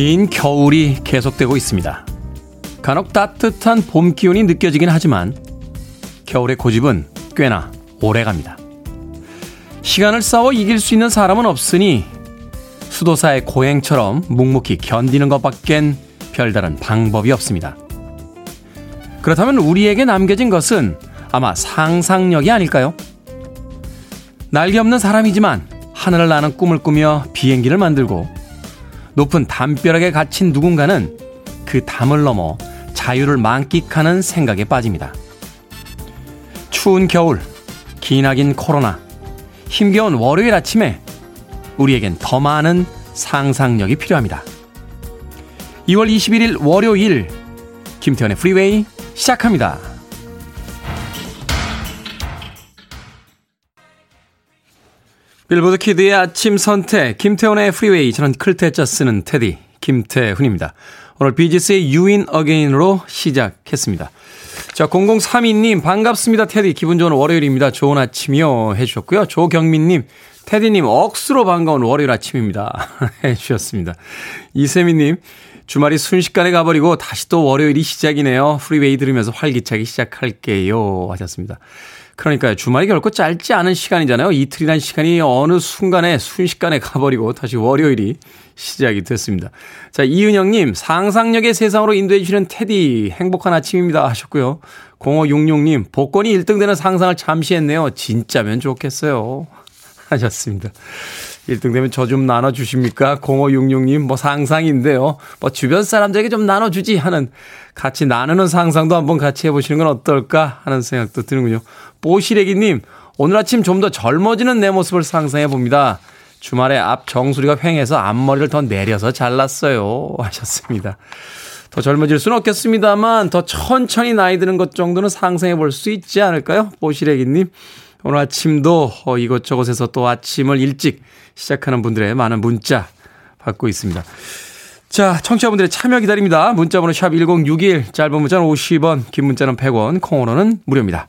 긴 겨울이 계속되고 있습니다. 간혹 따뜻한 봄 기운이 느껴지긴 하지만 겨울의 고집은 꽤나 오래 갑니다. 시간을 싸워 이길 수 있는 사람은 없으니 수도사의 고행처럼 묵묵히 견디는 것밖엔 별다른 방법이 없습니다. 그렇다면 우리에게 남겨진 것은 아마 상상력이 아닐까요? 날개 없는 사람이지만 하늘을 나는 꿈을 꾸며 비행기를 만들고 높은 담벼락에 갇힌 누군가는 그 담을 넘어 자유를 만끽하는 생각에 빠집니다. 추운 겨울, 기나긴 코로나, 힘겨운 월요일 아침에 우리에겐 더 많은 상상력이 필요합니다. 2월 21일 월요일 김태현의 프리웨이 시작합니다. 빌보드 키드의 아침 선택 김태훈의 프리웨이 저는 클테짜 쓰는 테디 김태훈입니다. 오늘 비지스의 You Win Again으로 시작했습니다. 자 0032님 반갑습니다 테디 기분 좋은 월요일입니다. 좋은 아침이요 해주셨고요. 조경민님 테디님 억수로 반가운 월요일 아침입니다 해주셨습니다. 이세미님 주말이 순식간에 가버리고 다시 또 월요일이 시작이네요. 프리웨이 들으면서 활기차게 시작할게요 하셨습니다. 그러니까요. 주말이 결코 짧지 않은 시간이잖아요. 이틀이란 시간이 어느 순간에 순식간에 가버리고 다시 월요일이 시작이 됐습니다. 자, 이은영님, 상상력의 세상으로 인도해 주시는 테디, 행복한 아침입니다. 하셨고요. 0566님, 복권이 1등 되는 상상을 잠시 했네요. 진짜면 좋겠어요. 하셨습니다. 1등 되면 저 좀 나눠주십니까? 0566님, 뭐 상상인데요. 뭐 주변 사람들에게 좀 나눠주지 하는 같이 나누는 상상도 한번 같이 해보시는 건 어떨까 하는 생각도 드는군요. 뽀시래기님, 오늘 아침 좀 더 젊어지는 내 모습을 상상해 봅니다. 주말에 앞 정수리가 횡해서 앞머리를 더 내려서 잘랐어요. 하셨습니다. 더 젊어질 수는 없겠습니다만 더 천천히 나이 드는 것 정도는 상상해 볼 수 있지 않을까요? 뽀시래기님. 오늘 아침도 어, 이것저것에서 또 아침을 일찍 시작하는 분들의 많은 문자 받고 있습니다. 자, 청취자분들의 참여 기다립니다. 문자번호 샵 1061, 짧은 문자는 50원, 긴 문자는 100원, 콩으로는 무료입니다.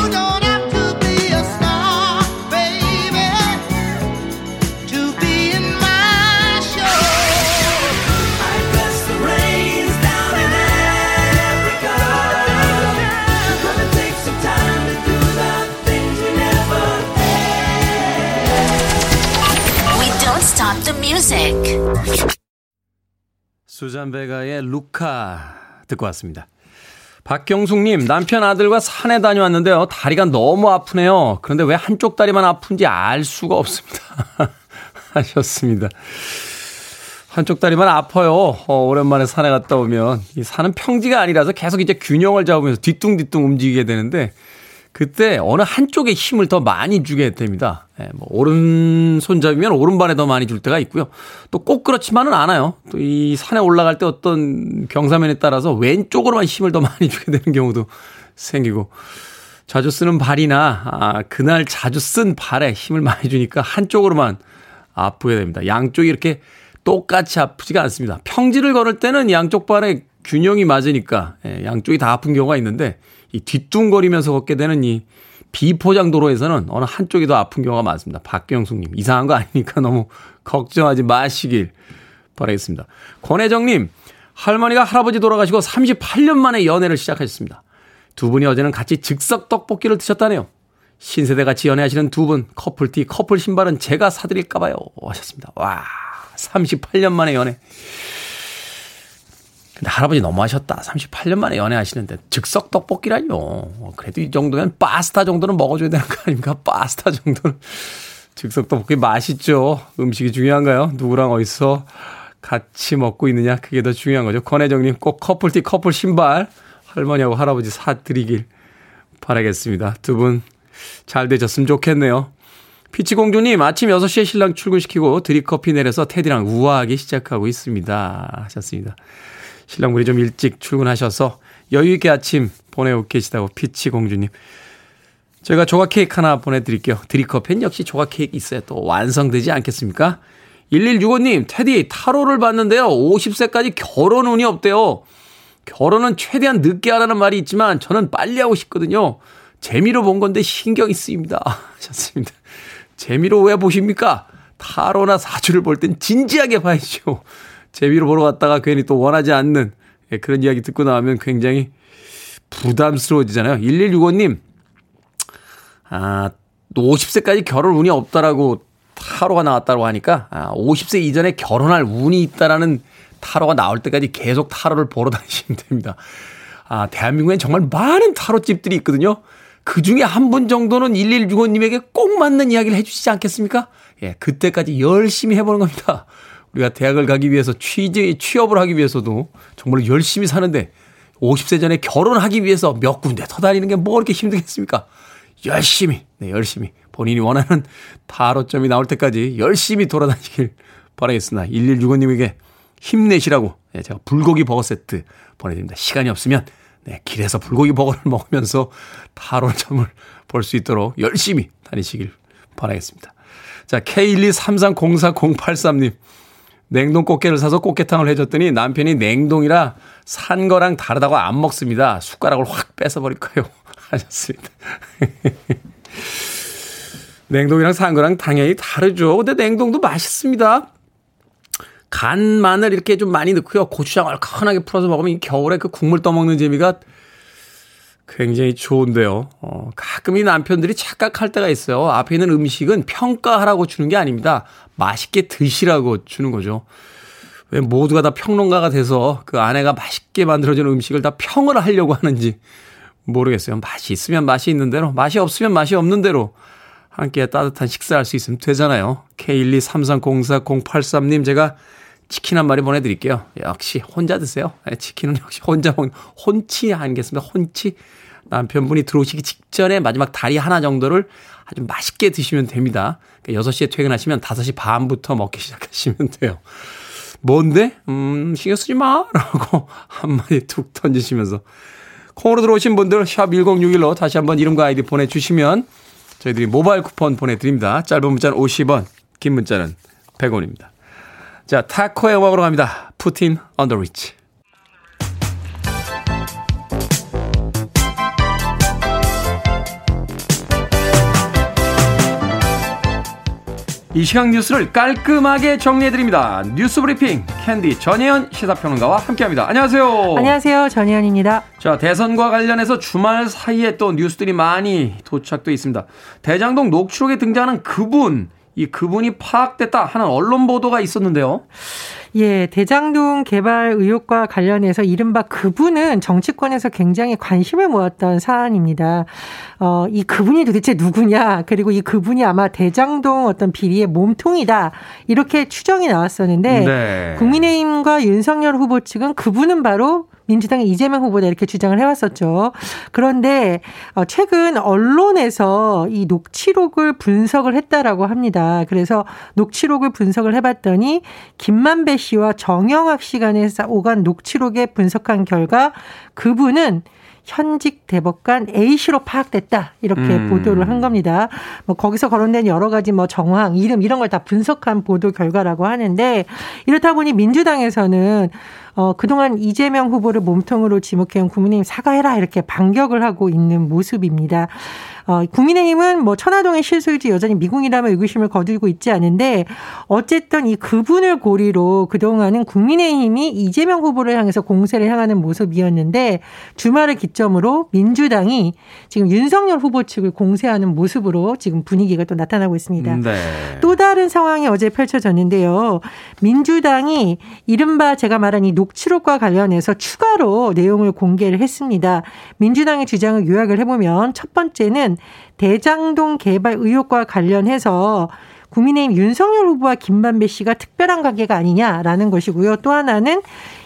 수잔 베가의 루카 듣고 왔습니다. 박경숙님, 남편 아들과 산에 다녀왔는데요. 다리가 너무 아프네요. 그런데 왜 한쪽 다리만 아픈지 알 수가 없습니다. 하셨습니다. 한쪽 다리만 아파요. 어, 오랜만에 산에 갔다 오면. 이 산은 평지가 아니라서 계속 이제 균형을 잡으면서 뒤뚱뒤뚱 움직이게 되는데, 그때 어느 한쪽에 힘을 더 많이 주게 됩니다. 예, 뭐 오른손잡이면 오른발에 더 많이 줄 때가 있고요. 또 꼭 그렇지만은 않아요. 또 이 산에 올라갈 때 어떤 경사면에 따라서 왼쪽으로만 힘을 더 많이 주게 되는 경우도 생기고 자주 쓰는 발이나 아, 그날 자주 쓴 발에 힘을 많이 주니까 한쪽으로만 아프게 됩니다. 양쪽이 이렇게 똑같이 아프지가 않습니다. 평지를 걸을 때는 양쪽 발에 균형이 맞으니까 예, 양쪽이 다 아픈 경우가 있는데 이 뒤뚱거리면서 걷게 되는 이 비포장 도로에서는 어느 한쪽이 더 아픈 경우가 많습니다. 박경숙님 이상한 거 아니니까 너무 걱정하지 마시길 바라겠습니다. 권혜정님 할머니가 할아버지 돌아가시고 38년 만에 연애를 시작하셨습니다. 두 분이 어제는 같이 즉석 떡볶이를 드셨다네요. 신세대 같이 연애하시는 두 분 커플티 커플 신발은 제가 사드릴까봐요 하셨습니다. 와 38년 만에 연애. 근데 할아버지 너무하셨다. 38년 만에 연애하시는데 즉석 떡볶이라뇨. 그래도 이 정도면 파스타 정도는 먹어줘야 되는 거 아닙니까? 파스타 정도는. 즉석 떡볶이 맛있죠. 음식이 중요한가요? 누구랑 어디서 같이 먹고 있느냐. 그게 더 중요한 거죠. 권혜정님 꼭 커플티 커플 신발 할머니하고 할아버지 사드리길 바라겠습니다. 두 분 잘 되셨으면 좋겠네요. 피치공주님, 아침 6시에 신랑 출근시키고 드립커피 내려서 테디랑 우아하게 시작하고 있습니다. 하셨습니다. 신랑분이 좀 일찍 출근하셔서 여유있게 아침 보내고 계시다고 피치 공주님. 제가 조각 케이크 하나 보내드릴게요. 드리커팬 역시 조각 케이크 있어야 또 완성되지 않겠습니까? 1165님, 테디, 타로를 봤는데요. 50세까지 결혼 운이 없대요. 결혼은 최대한 늦게 하라는 말이 있지만 저는 빨리 하고 싶거든요. 재미로 본 건데 신경이 쓰입니다. 하셨습니다. 재미로 왜 보십니까? 타로나 사주를 볼 땐 진지하게 봐야죠. 재미로 보러 갔다가 괜히 또 원하지 않는 예, 그런 이야기 듣고 나오면 굉장히 부담스러워지잖아요. 1165님, 아, 50세까지 결혼 운이 없다라고 타로가 나왔다고 하니까 아, 50세 이전에 결혼할 운이 있다라는 타로가 나올 때까지 계속 타로를 보러 다니시면 됩니다. 아, 대한민국엔 정말 많은 타로집들이 있거든요. 그 중에 한 분 정도는 1165님에게 꼭 맞는 이야기를 해주시지 않겠습니까? 예, 그때까지 열심히 해보는 겁니다. 우리가 대학을 가기 위해서 취재, 취업을 하기 위해서도 정말 열심히 사는데 50세 전에 결혼하기 위해서 몇 군데 더 다니는 게 뭐 그렇게 힘들겠습니까? 열심히, 네, 열심히 본인이 원하는 타로점이 나올 때까지 열심히 돌아다니길 바라겠습니다. 1165님에게 힘내시라고 네, 제가 불고기 버거 세트 보내드립니다. 시간이 없으면 네, 길에서 불고기 버거를 먹으면서 타로점을 볼 수 있도록 열심히 다니시길 바라겠습니다. 자, K123304083님. 냉동 꽃게를 사서 꽃게탕을 해줬더니 남편이 냉동이라 산 거랑 다르다고 안 먹습니다. 숟가락을 확 뺏어버릴 거예요. 하셨습니다. 냉동이랑 산 거랑 당연히 다르죠. 근데 냉동도 맛있습니다. 간 마늘 이렇게 좀 많이 넣고요. 고추장 얼큰하게 풀어서 먹으면 이 겨울에 그 국물 떠먹는 재미가 굉장히 좋은데요. 어, 가끔 이 남편들이 착각할 때가 있어요. 앞에 있는 음식은 평가하라고 주는 게 아닙니다. 맛있게 드시라고 주는 거죠. 왜 모두가 다 평론가가 돼서 그 아내가 맛있게 만들어진 음식을 다 평을 하려고 하는지 모르겠어요. 맛이 있으면 맛이 있는 대로, 맛이 없으면 맛이 없는 대로 함께 따뜻한 식사할 수 있으면 되잖아요. K123304083님 제가 치킨 한 마리 보내드릴게요. 역시 혼자 드세요. 네, 치킨은 역시 혼자 먹는 혼치 아니겠습니까? 혼치 남편분이 들어오시기 직전에 마지막 다리 하나 정도를 아주 맛있게 드시면 됩니다. 그러니까 6시에 퇴근하시면 5시 반부터 먹기 시작하시면 돼요. 뭔데? 음, 신경 쓰지 마! 라고 한마디 툭 던지시면서. 콩으로 들어오신 분들, 샵 1061로 다시 한번 이름과 아이디 보내주시면 저희들이 모바일 쿠폰 보내드립니다. 짧은 문자는 50원, 긴 문자는 100원입니다. 자, 타코의 음악으로 갑니다. Puttin' on the Ritz. 이 시각 뉴스를 깔끔하게 정리해드립니다. 뉴스 브리핑 캔디 전혜연 시사평론가와 함께합니다. 안녕하세요. 안녕하세요. 전혜연입니다. 자 대선과 관련해서 주말 사이에 또 뉴스들이 많이 도착돼 있습니다. 대장동 녹취록에 등장하는 그분 이 그분이 파악됐다 하는 언론 보도가 있었는데요. 예, 대장동 개발 의혹과 관련해서 이른바 그분은 정치권에서 굉장히 관심을 모았던 사안입니다. 어, 이 그분이 도대체 누구냐, 그리고 이 그분이 아마 대장동 어떤 비리의 몸통이다, 이렇게 추정이 나왔었는데, 네. 국민의힘과 윤석열 후보 측은 그분은 바로 민주당의 이재명 후보다 이렇게 주장을 해왔었죠. 그런데 어, 최근 언론에서 이 녹취록을 분석을 했다라고 합니다. 그래서 녹취록을 분석을 해봤더니 김만배 씨와 정영학 씨 간에 오간 녹취록에 분석한 결과 그분은 현직 대법관 A씨로 파악됐다. 이렇게 음. 보도를 한 겁니다. 뭐 거기서 거론된 여러 가지 뭐 정황, 이름 이런 걸 다 분석한 보도 결과라고 하는데 이렇다 보니 민주당에서는 어, 그동안 이재명 후보를 몸통으로 지목해온 국민의힘 사과해라 이렇게 반격을 하고 있는 모습입니다. 어, 국민의힘은 뭐 천화동의 실소유주 여전히 미궁이라며 의구심을 거두고 있지 않은데 어쨌든 이 그분을 고리로 그동안은 국민의힘이 이재명 후보를 향해서 공세를 향하는 모습이었는데 주말을 기점으로 민주당이 지금 윤석열 후보 측을 공세하는 모습으로 지금 분위기가 또 나타나고 있습니다. 네. 또 다른 상황이 어제 펼쳐졌는데요. 민주당이 이른바 제가 말한 이 녹취록과 관련해서 추가로 내용을 공개를 했습니다. 민주당의 주장을 요약을 해보면 첫 번째는 대장동 개발 의혹과 관련해서 국민의힘 윤석열 후보와 김만배 씨가 특별한 관계가 아니냐라는 것이고요. 또 하나는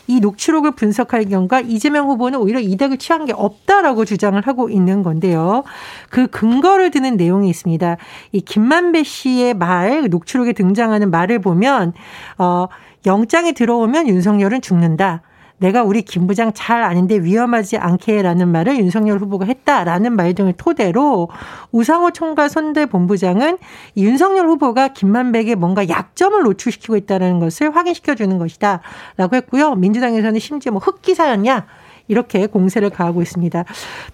이 녹취록을 분석할 경우가 이재명 후보는 오히려 이득을 취한 게 없다라고 주장을 하고 있는 건데요. 그 근거를 드는 내용이 있습니다. 이 김만배 씨의 말, 녹취록에 등장하는 말을 보면, 어, 영장이 들어오면 윤석열은 죽는다. 내가 우리 김 부장 잘 아는데 위험하지 않게라는 말을 윤석열 후보가 했다라는 말 등을 토대로 우상호 총괄 선대 본부장은 윤석열 후보가 김만백에 뭔가 약점을 노출시키고 있다는 것을 확인시켜 주는 것이다. 라고 했고요. 민주당에서는 심지어 뭐 흑기사였냐? 이렇게 공세를 가하고 있습니다.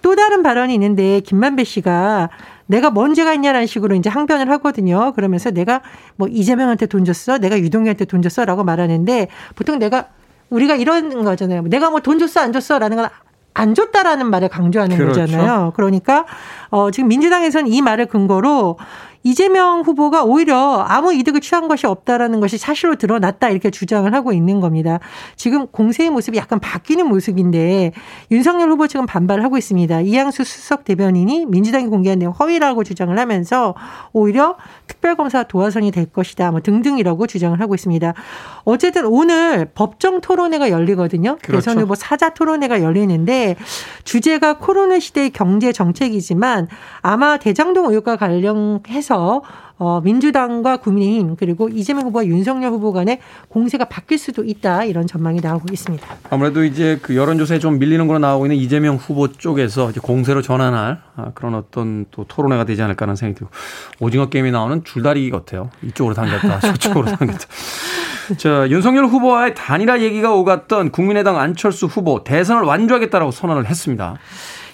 또 다른 발언이 있는데 김만배 씨가 내가 뭔 죄가 있냐라는 식으로 이제 항변을 하거든요. 그러면서 내가 뭐 이재명한테 돈 줬어, 내가 유동규한테 돈 줬어라고 말하는데 보통 내가 우리가 이런 거잖아요. 내가 뭐 돈 줬어 안 줬어라는 건안 줬다라는 말을 강조하는 그렇죠. 거잖아요. 그러니까 어 지금 민주당에서는 이 말을 근거로 이재명 후보가 오히려 아무 이득을 취한 것이 없다라는 것이 사실로 드러났다 이렇게 주장을 하고 있는 겁니다. 지금 공세의 모습이 약간 바뀌는 모습인데 윤석열 후보 지금 반발을 하고 있습니다. 이양수 수석 대변인이 민주당이 공개한 내용 허위라고 주장을 하면서 오히려 특별검사 도화선이 될 것이다 뭐 등등이라고 주장을 하고 있습니다. 어쨌든 오늘 법정 토론회가 열리거든요. 그렇죠. 대선 후보 사자 토론회가 열리는데 주제가 코로나 시대의 경제 정책이지만 아마 대장동 의혹과 관련해서 해서 어, 민주당과 국민의힘 그리고 이재명 후보와 윤석열 후보 간의 공세가 바뀔 수도 있다 이런 전망이 나오고 있습니다. 아무래도 이제 그 여론조사에 좀 밀리는 걸로 나오고 있는 이재명 후보 쪽에서 이제 공세로 전환할 아, 그런 어떤 또 토론회가 되지 않을까 하는 생각이 들고 오징어 게임이 나오는 줄다리기 같아요. 이쪽으로 당겼다 저쪽으로 당겼다. 자, 윤석열 후보와의 단일화 얘기가 오갔던 국민의당 안철수 후보 대선을 완주하겠다라고 선언을 했습니다.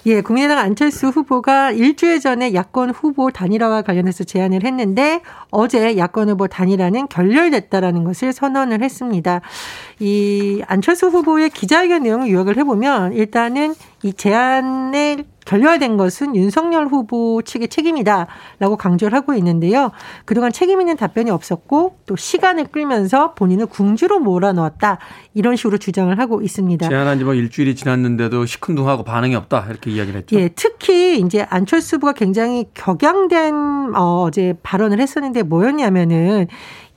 예, 국민의당 안철수 후보가 일주일 전에 야권 후보 단일화와 관련해서 제안을 했는데 어제 야권 후보 단일화는 결렬됐다라는 것을 선언을 했습니다. 이 안철수 후보의 기자회견 내용을 요약을 해보면 일단은 이 제안을 결렬된 것은 윤석열 후보 측의 책임이다라고 강조를 하고 있는데요. 그동안 책임 있는 답변이 없었고 또 시간을 끌면서 본인을 궁지로 몰아넣었다 이런 식으로 주장을 하고 있습니다. 제안한 지 뭐 일주일이 지났는데도 시큰둥하고 반응이 없다 이렇게 이야기를 했죠. 예, 특히 이제 안철수 후보가 굉장히 격양된 어, 어제 발언을 했었는데 뭐였냐면은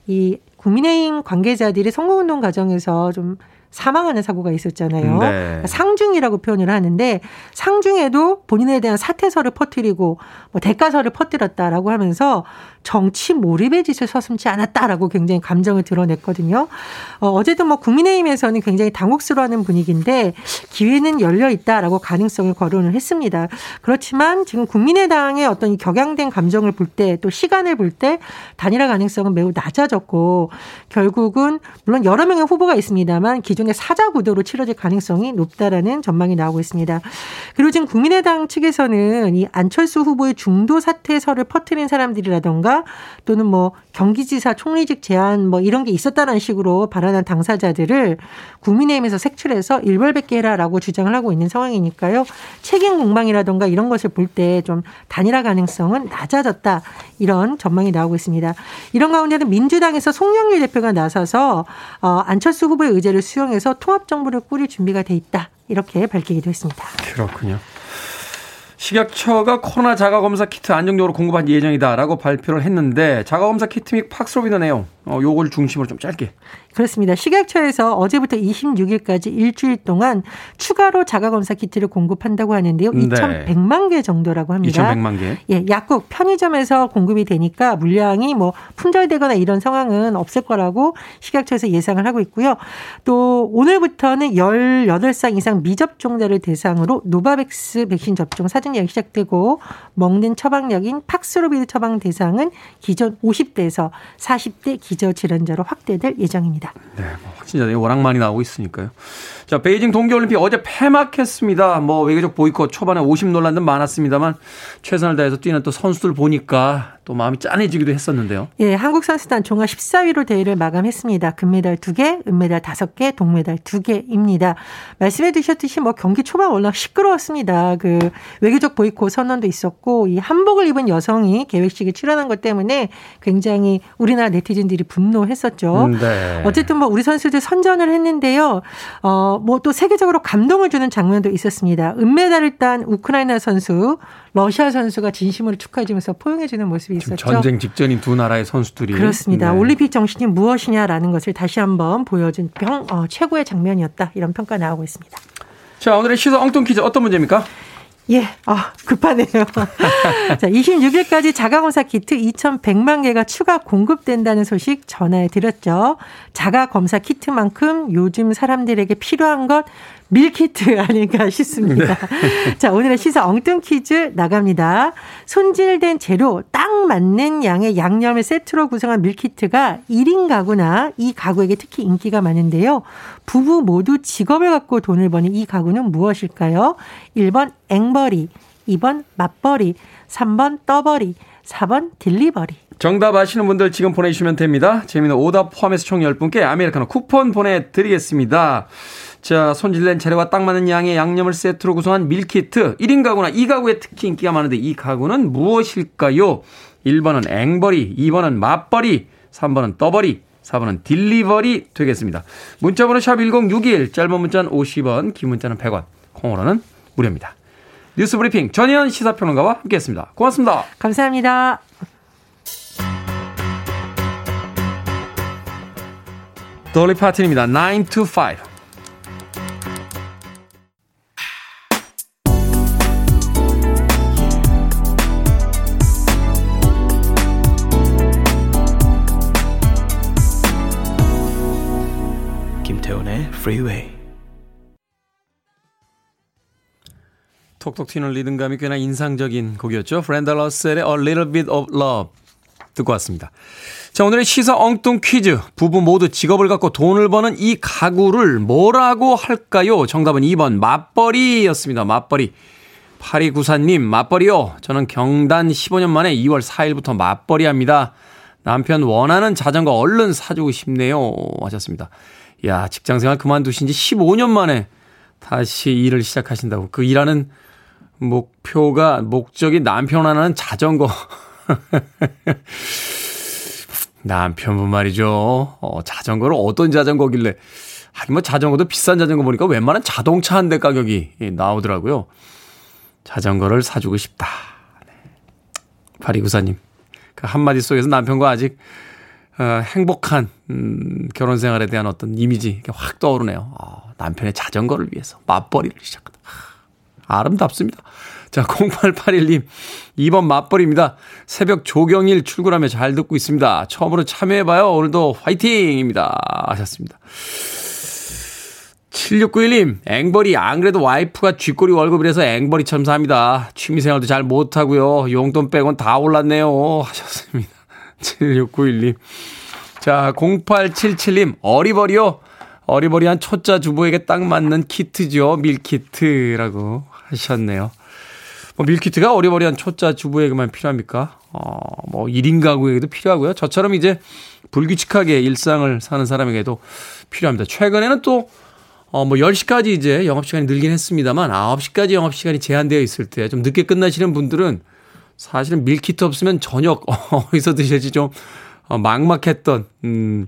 이 국민의힘 관계자들이 선거운동 과정에서 좀 사망하는 사고가 있었잖아요. 네. 상중이라고 표현을 하는데 상중에도 본인에 대한 사퇴서를 퍼뜨리고 뭐 대가서를 퍼뜨렸다라고 하면서 정치 몰입의 짓을 서슴지 않았다라고 굉장히 감정을 드러냈거든요. 어, 어쨌든 뭐 국민의힘에서는 굉장히 당혹스러워하는 분위기인데 기회는 열려 있다라고 가능성을 거론을 했습니다. 그렇지만 지금 국민의당의 어떤 격양된 감정을 볼 때 또 시간을 볼 때 단일화 가능성은 매우 낮아졌고 결국은 물론 여러 명의 후보가 있습니다만 기존의 사자 구도로 치러질 가능성이 높다라는 전망이 나오고 있습니다. 그리고 지금 국민의당 측에서는 이 안철수 후보의 중도 사퇴설을 퍼뜨린 사람들이라던가 또는 뭐 경기지사 총리직 제안 뭐 이런 게 있었다는 식으로 발언한 당사자들을 국민의힘에서 색출해서 일벌백계 해라라고 주장을 하고 있는 상황이니까요. 책임 공방이라던가 이런 것을 볼 때 좀 단일화 가능성은 낮아졌다. 이런 전망이 나오고 있습니다. 이런 가운데는 민주당에서 송영길 대표가 나서서 어, 안철수 후보의 의제를 수용해서 통합 정부를 꾸릴 준비가 돼 있다. 이렇게 밝히기도 했습니다. 그렇군요. 식약처가 코로나 자가검사 키트 안정적으로 공급할 예정이다라고 발표를 했는데 자가검사 키트 및 팍스로비더 내용 어, 요걸 중심으로 좀 짧게 그렇습니다. 식약처에서 어제부터 26일까지 일주일 동안 추가로 자가검사 키트를 공급한다고 하는데요. 네. 2,100만 개 정도라고 합니다. 2,100만 개. 예, 약국 편의점에서 공급이 되니까 물량이 뭐 품절되거나 이런 상황은 없을 거라고 식약처에서 예상을 하고 있고요. 또 오늘부터는 18살 이상 미접종자를 대상으로 노바백스 백신 접종 사전 예약 시작되고 먹는 처방약인 팍스로비드 처방 대상은 기존 50대에서 40대 기 저질환자로 확대될 예정입니다. 네, 뭐 확진자들이 워낙 많이 나오고 있으니까요. 자, 베이징 동계올림픽 어제 폐막했습니다. 뭐 외교적 보이콧 초반에 50 논란은 많았습니다만 최선을 다해서 뛰는 또 선수들 보니까 또 마음이 짠해지기도 했었는데요. 예, 한국 선수단 종합 14위로 대회를 마감했습니다. 금메달 2개, 은메달 5개, 동메달 2개입니다. 말씀해 주셨듯이 뭐 경기 초반 워낙 시끄러웠습니다. 그 외교적 보이콧 선언도 있었고 이 한복을 입은 여성이 개회식에 출연한 것 때문에 굉장히 우리나라 네티즌들이 분노했었죠. 음, 네. 어쨌든 뭐 우리 선수들 선전을 했는데요. 어, 뭐 또 세계적으로 감동을 주는 장면도 있었습니다. 은메달을 딴 우크라이나 선수 러시아 선수가 진심으로 축하해주면서 포용해주는 모습이 있었죠. 전쟁 직전인 두 나라의 선수들이 그렇습니다. 네. 올림픽 정신이 무엇이냐라는 것을 다시 한번 보여준 평, 어, 최고의 장면이었다 이런 평가 나오고 있습니다. 자 오늘의 시사 엉뚱 퀴즈 어떤 문제입니까? 예, 아, 급하네요. 자, 26일까지 자가검사 키트 2,100만 개가 추가 공급된다는 소식 전해 드렸죠. 자가검사 키트만큼 요즘 사람들에게 필요한 것 밀키트 아닌가 싶습니다. 네. 자, 오늘의 시사 엉뚱 퀴즈 나갑니다. 손질된 재료 딱 맞는 양의 양념을 세트로 구성한 밀키트가 1인 가구나 이 가구에게 특히 인기가 많은데요. 부부 모두 직업을 갖고 돈을 버는 이 가구는 무엇일까요? 1번 앵벌이, 2번 맞벌이, 3번 떠벌이, 4번 delivery. 정답 아시는 분들 지금 보내주시면 됩니다. 재밌는 오답 포함해서 총 10분께 아메리카노 쿠폰 보내드리겠습니다. 자, 손질된 재료가 딱 맞는 양의 양념을 세트로 구성한 밀키트. 1인 가구나 이 가구에 특히 인기가 많은데 이 가구는 무엇일까요? 1번은 앵벌이, 2번은 맞벌이, 3번은 떠벌이, 4번은 delivery 되겠습니다. 문자번호 샵 1061, 짧은 문자는 50원, 긴 문자는 100원, 콩으로는 무료입니다. 뉴스 브리핑 전희연 시사평론가와 함께했습니다. 고맙습니다. 감사합니다. 돌리 파틴입니다. 9 to 5. Freeway. 톡톡 튀는 리듬감이 꽤나 인상적인 곡이었죠. 프렌더 러셀의 A Little Bit of Love 듣고 왔습니다. 자, 오늘의 시사 엉뚱 퀴즈. 부부 모두 직업을 갖고 돈을 버는 이 가구를 뭐라고 할까요? 정답은 2번 맞벌이였습니다. 맞벌이. 8294님, 맞벌이요. 저는 경단 15년 만에 2월 4일부터 맞벌이 합니다. 남편 원하는 자전거 얼른 사주고 싶네요. 하셨습니다. 야, 직장 생활 그만두신 지 15년 만에 다시 일을 시작하신다고. 그 일하는 목표가, 목적이 남편 하나는 자전거. 남편분 말이죠. 어, 자전거를 어떤 자전거길래. 하긴 뭐 자전거도 비싼 자전거 보니까 웬만한 자동차 한 대 가격이 나오더라고요. 자전거를 사주고 싶다. 네. 파리구사님. 그 한마디 속에서 남편과 아직 어, 행복한 음, 결혼 생활에 대한 어떤 이미지 확 떠오르네요. 어, 남편의 자전거를 위해서 맞벌이를 시작한다. 하, 아름답습니다. 자, 0881님, 2번 맞벌입니다. 새벽 조경일 출근하며 잘 듣고 있습니다. 처음으로 참여해봐요. 오늘도 화이팅입니다. 하셨습니다. 7691님, 앵벌이 안 그래도 와이프가 쥐꼬리 월급이라서 앵벌이 첨사합니다. 취미생활도 잘 못하고요. 용돈 빼곤 다 올랐네요. 하셨습니다. 7691님. 자, 0877님, 어리버리요. 어리버리한 초짜 주부에게 딱 맞는 키트죠. 밀키트라고 하셨네요. 뭐 밀키트가 어리버리한 초짜 주부에게만 필요합니까? 어, 뭐 1인 가구에게도 필요하고요. 저처럼 이제 불규칙하게 일상을 사는 사람에게도 필요합니다. 최근에는 또 어, 뭐 10시까지 이제 영업시간이 늘긴 했습니다만 9시까지 영업시간이 제한되어 있을 때 좀 늦게 끝나시는 분들은 사실은 밀키트 없으면 저녁 어디서 드실지 좀 어, 막막했던 음,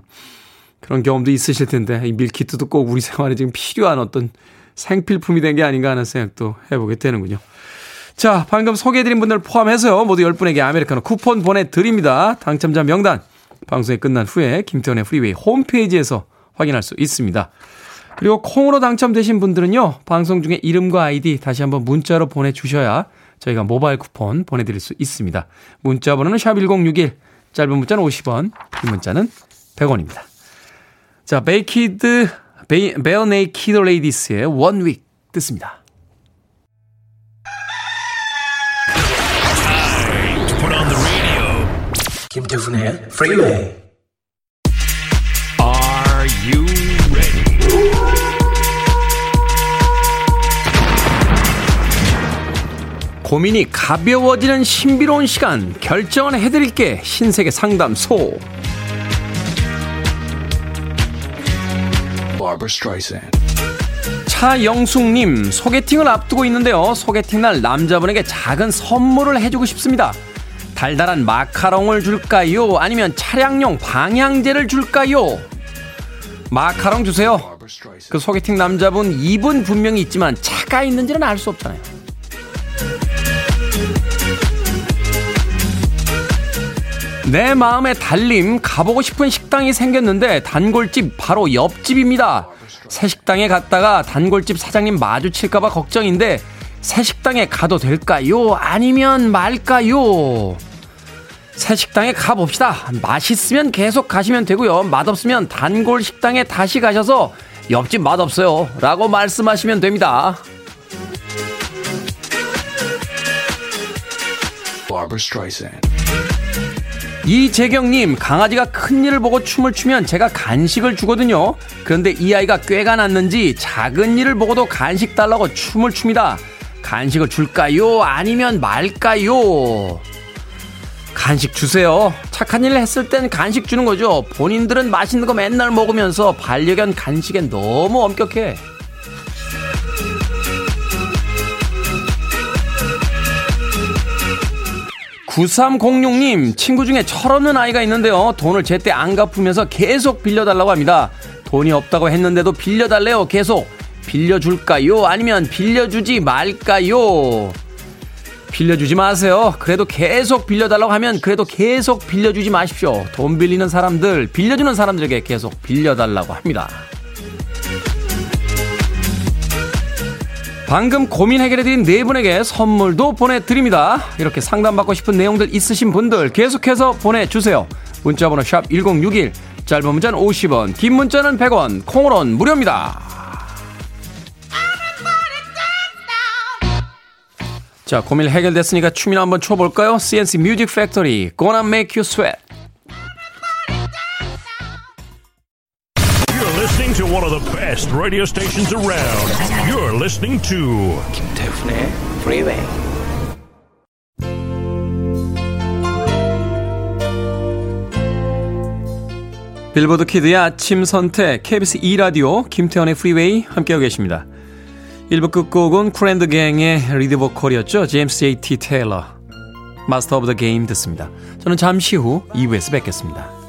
그런 경험도 있으실 텐데 이 밀키트도 꼭 우리 생활에 지금 필요한 어떤 생필품이 된 게 아닌가 하는 생각도 해보게 되는군요. 자, 방금 소개해드린 분들 포함해서요. 모두 10분에게 아메리카노 쿠폰 보내드립니다. 당첨자 명단 방송이 끝난 후에 김태훈의 프리웨이 홈페이지에서 확인할 수 있습니다. 그리고 콩으로 당첨되신 분들은요. 방송 중에 이름과 아이디 다시 한번 문자로 보내주셔야 저희가 모바일 쿠폰 보내드릴 수 있습니다. 문자 번호는 샵1061, 짧은 문자는 50원, 긴 문자는 100원입니다. 자, 베이키드, Barenaked Ladies의 One Week 듣습니다. 김태훈의 프리웨이 고민이 가벼워지는 신비로운 시간 결정은 해드릴게. 신세계 상담소. 차영숙님 소개팅을 앞두고 있는데요. 소개팅 날 남자분에게 작은 선물을 해주고 싶습니다. 달달한 마카롱을 줄까요? 아니면 차량용 방향제를 줄까요? 마카롱 주세요. 그 소개팅 남자분 입은 분명히 있지만 차가 있는지는 알 수 없잖아요 내 마음의 달림 가보고 싶은 식당이 생겼는데 단골집 바로 옆집입니다. 새 식당에 갔다가 단골집 사장님 마주칠까봐 걱정인데 새 식당에 가도 될까요? 아니면 말까요? 새 식당에 가봅시다. 맛있으면 계속 가시면 되고요. 맛없으면 단골 식당에 다시 가셔서 옆집 맛없어요. 라고 말씀하시면 됩니다. 이재경님, 강아지가 큰 일을 보고 춤을 추면 제가 간식을 주거든요. 그런데 이 아이가 꾀가 났는지 작은 일을 보고도 간식 달라고 춤을 춥니다. 간식을 줄까요? 아니면 말까요? 간식 주세요. 착한 일을 했을 땐 간식 주는 거죠. 본인들은 맛있는 거 맨날 먹으면서 반려견 간식엔 너무 엄격해. 9306님, 친구 중에 철없는 아이가 있는데요. 돈을 제때 안 갚으면서 계속 빌려달라고 합니다. 돈이 없다고 했는데도 빌려달래요. 계속. 빌려줄까요? 아니면 빌려주지 말까요? 빌려주지 마세요. 그래도 계속 빌려달라고 하면 그래도 계속 빌려주지 마십시오. 돈 빌리는 사람들, 빌려주는 사람들에게 계속 빌려달라고 합니다. 방금 고민 해결해드린 네 분에게 선물도 보내드립니다. 이렇게 상담받고 싶은 내용들 있으신 분들 계속해서 보내주세요. 문자번호 샵 1061, 짧은 문자는 50원, 긴 문자는 100원, 콩으로는 무료입니다. 자, 고민 해결됐으니까 춤이나 한번 춰볼까요? C+C Music Factory, Gonna Make You Sweat. One of the best radio stations around. You're listening to 김태훈의 Freeway. 빌보드 키드의 아침 선택, KBS 2 라디오, 김태훈의 프리웨이 함께하고 계십니다. 1부 끝곡은 Kool & The Gang의 리드 보컬이었죠. 제임스 J.T. 테일러. Master of the Game 듣습니다. 저는 잠시 후 2부에서 뵙겠습니다.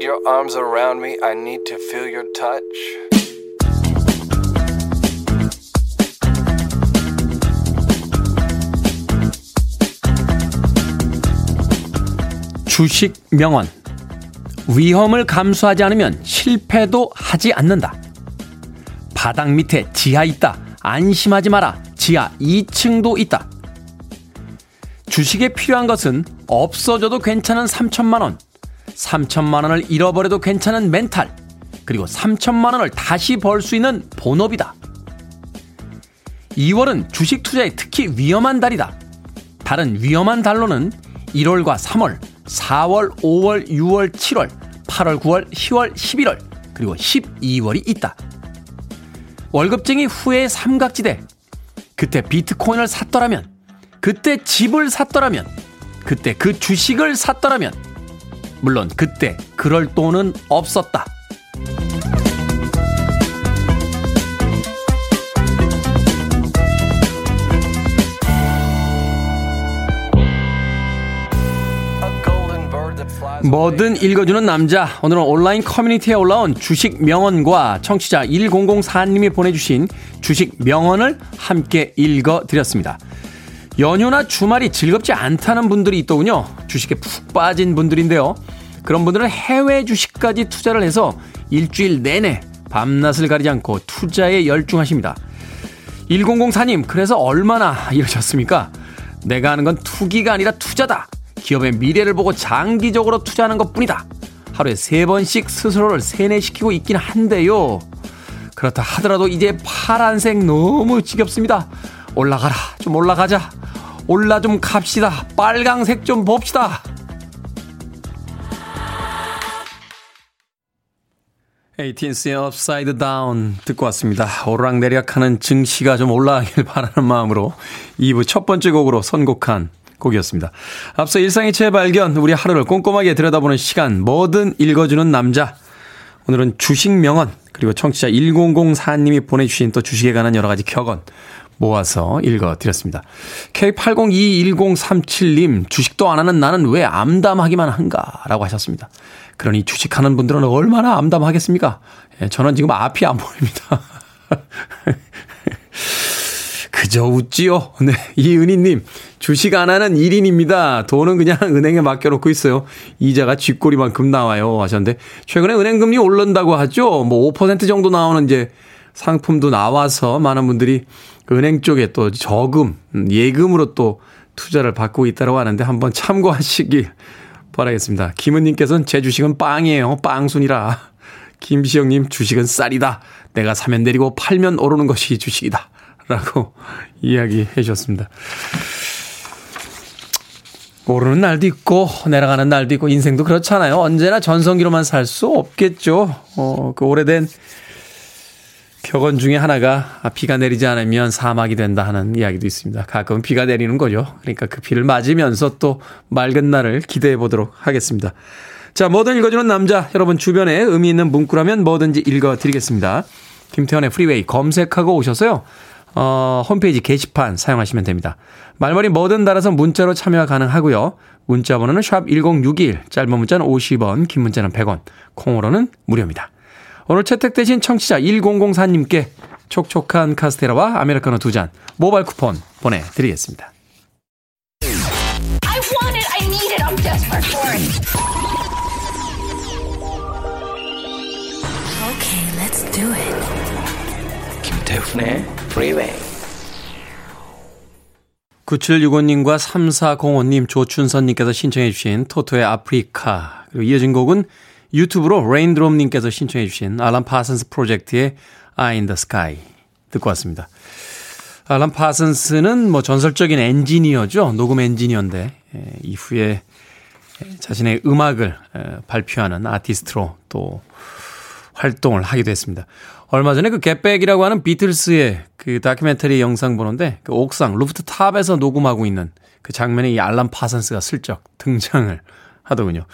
Need your arms around me. I need to feel your touch. 주식 명언. 위험을 감수하지 않으면 실패도 하지 않는다. 바닥 밑에 지하 있다. 안심하지 마라. 지하 2층도 있다. 주식에 필요한 것은 없어져도 괜찮은 3천만 원. 3천만 원을 잃어버려도 괜찮은 멘탈. 그리고 3천만 원을 다시 벌 수 있는 본업이다. 2월은 주식 투자에 특히 위험한 달이다. 다른 위험한 달로는 1월과 3월, 4월, 5월, 6월, 7월, 8월, 9월, 10월, 11월, 그리고 12월이 있다. 월급쟁이 후의 삼각지대. 그때 비트코인을 샀더라면, 그때 집을 샀더라면, 그때 그 주식을 샀더라면, 물론 그때 그럴 돈은 없었다. 뭐든 읽어주는 남자. 오늘은 온라인 커뮤니티에 올라온 주식 명언과 청취자 1004님이 보내주신 주식 명언을 함께 읽어드렸습니다. 연휴나 주말이 즐겁지 않다는 분들이 있더군요. 주식에 푹 빠진 분들인데요. 그런 분들은 해외 주식까지 투자를 해서 일주일 내내 밤낮을 가리지 않고 투자에 열중하십니다. 1004님, 그래서 얼마나 이러셨습니까? 내가 하는 건 투기가 아니라 투자다. 기업의 미래를 보고 장기적으로 투자하는 것 뿐이다. 하루에 세 번씩 스스로를 세뇌시키고 있긴 한데요. 그렇다 하더라도 이제 파란색 너무 지겹습니다. 올라가라. 좀 올라가자. 올라 좀 갑시다. 빨강색 좀 봅시다. 에이틴스의 업사이드 다운 듣고 왔습니다. 오르락내리락하는 증시가 좀 올라가길 바라는 마음으로 2부 첫 번째 곡으로 선곡한 곡이었습니다. 앞서 일상의 재발견, 우리 하루를 꼼꼼하게 들여다보는 시간, 뭐든 읽어주는 남자. 오늘은 주식 명언, 그리고 청취자 1004님이 보내주신 또 주식에 관한 여러 가지 격언, 모아서 읽어드렸습니다. K80211037님, 주식도 안 하는 나는 왜 암담하기만 한가? 라고 하셨습니다. 그러니 주식하는 분들은 얼마나 암담하겠습니까? 예, 저는 지금 앞이 안 보입니다. 그저 웃지요. 네. 이은희님, 주식 안 하는 1인입니다. 돈은 그냥 은행에 맡겨놓고 있어요. 이자가 쥐꼬리만큼 나와요. 하셨는데, 최근에 은행금리 오른다고 하죠. 뭐 5% 정도 나오는 이제 상품도 나와서 많은 분들이 그 은행 쪽에 또 저금, 음, 예금으로 또 투자를 받고 있다고 하는데 한번 참고하시길 바라겠습니다. 김은님께서는 제 주식은 빵이에요. 빵순이라. 김시영님 주식은 쌀이다. 내가 사면 내리고 팔면 오르는 것이 주식이다. 라고 이야기해 주셨습니다. 오르는 날도 있고 내려가는 날도 있고 인생도 그렇잖아요. 언제나 전성기로만 살 수 없겠죠. 어, 그 오래된 격언 중에 하나가 비가 내리지 않으면 사막이 된다 하는 이야기도 있습니다. 가끔 비가 내리는 거죠. 그러니까 그 비를 맞으면서 또 맑은 날을 기대해 보도록 하겠습니다. 자, 뭐든 읽어주는 남자. 여러분 주변에 의미 있는 문구라면 뭐든지 읽어드리겠습니다. 김태훈의 프리웨이 검색하고 오셔서요. 어, 홈페이지 게시판 사용하시면 됩니다. 말머리 뭐든 달아서 문자로 참여 가능하고요. 문자 번호는 샵 1061, 짧은 문자는 50원, 긴 문자는 100원, 콩으로는 무료입니다. 오늘 채택되신 청취자 1004님께 촉촉한 카스테라와 아메리카노 두 잔 모바일 쿠폰 보내드리겠습니다. Okay, 김태훈의 Freeway. 9765님과 3405님, 조춘선님께서 신청해 주신 토토의 아프리카. 그리고 이어진 곡은 유튜브로 레인드롭님께서 신청해 주신 알람 파슨스 프로젝트의 Eye in the Sky 듣고 왔습니다. 알람 파슨스는 뭐 전설적인 엔지니어죠. 녹음 엔지니어인데, 예, 이후에 자신의 음악을 발표하는 아티스트로 또 활동을 하기도 했습니다. 얼마 전에 그 Get Back이라고 하는 비틀스의 그 다큐멘터리 영상 보는데 그 옥상 rooftop에서 녹음하고 있는 그 장면에 이 알란 파슨스가 슬쩍 등장을 하더군요.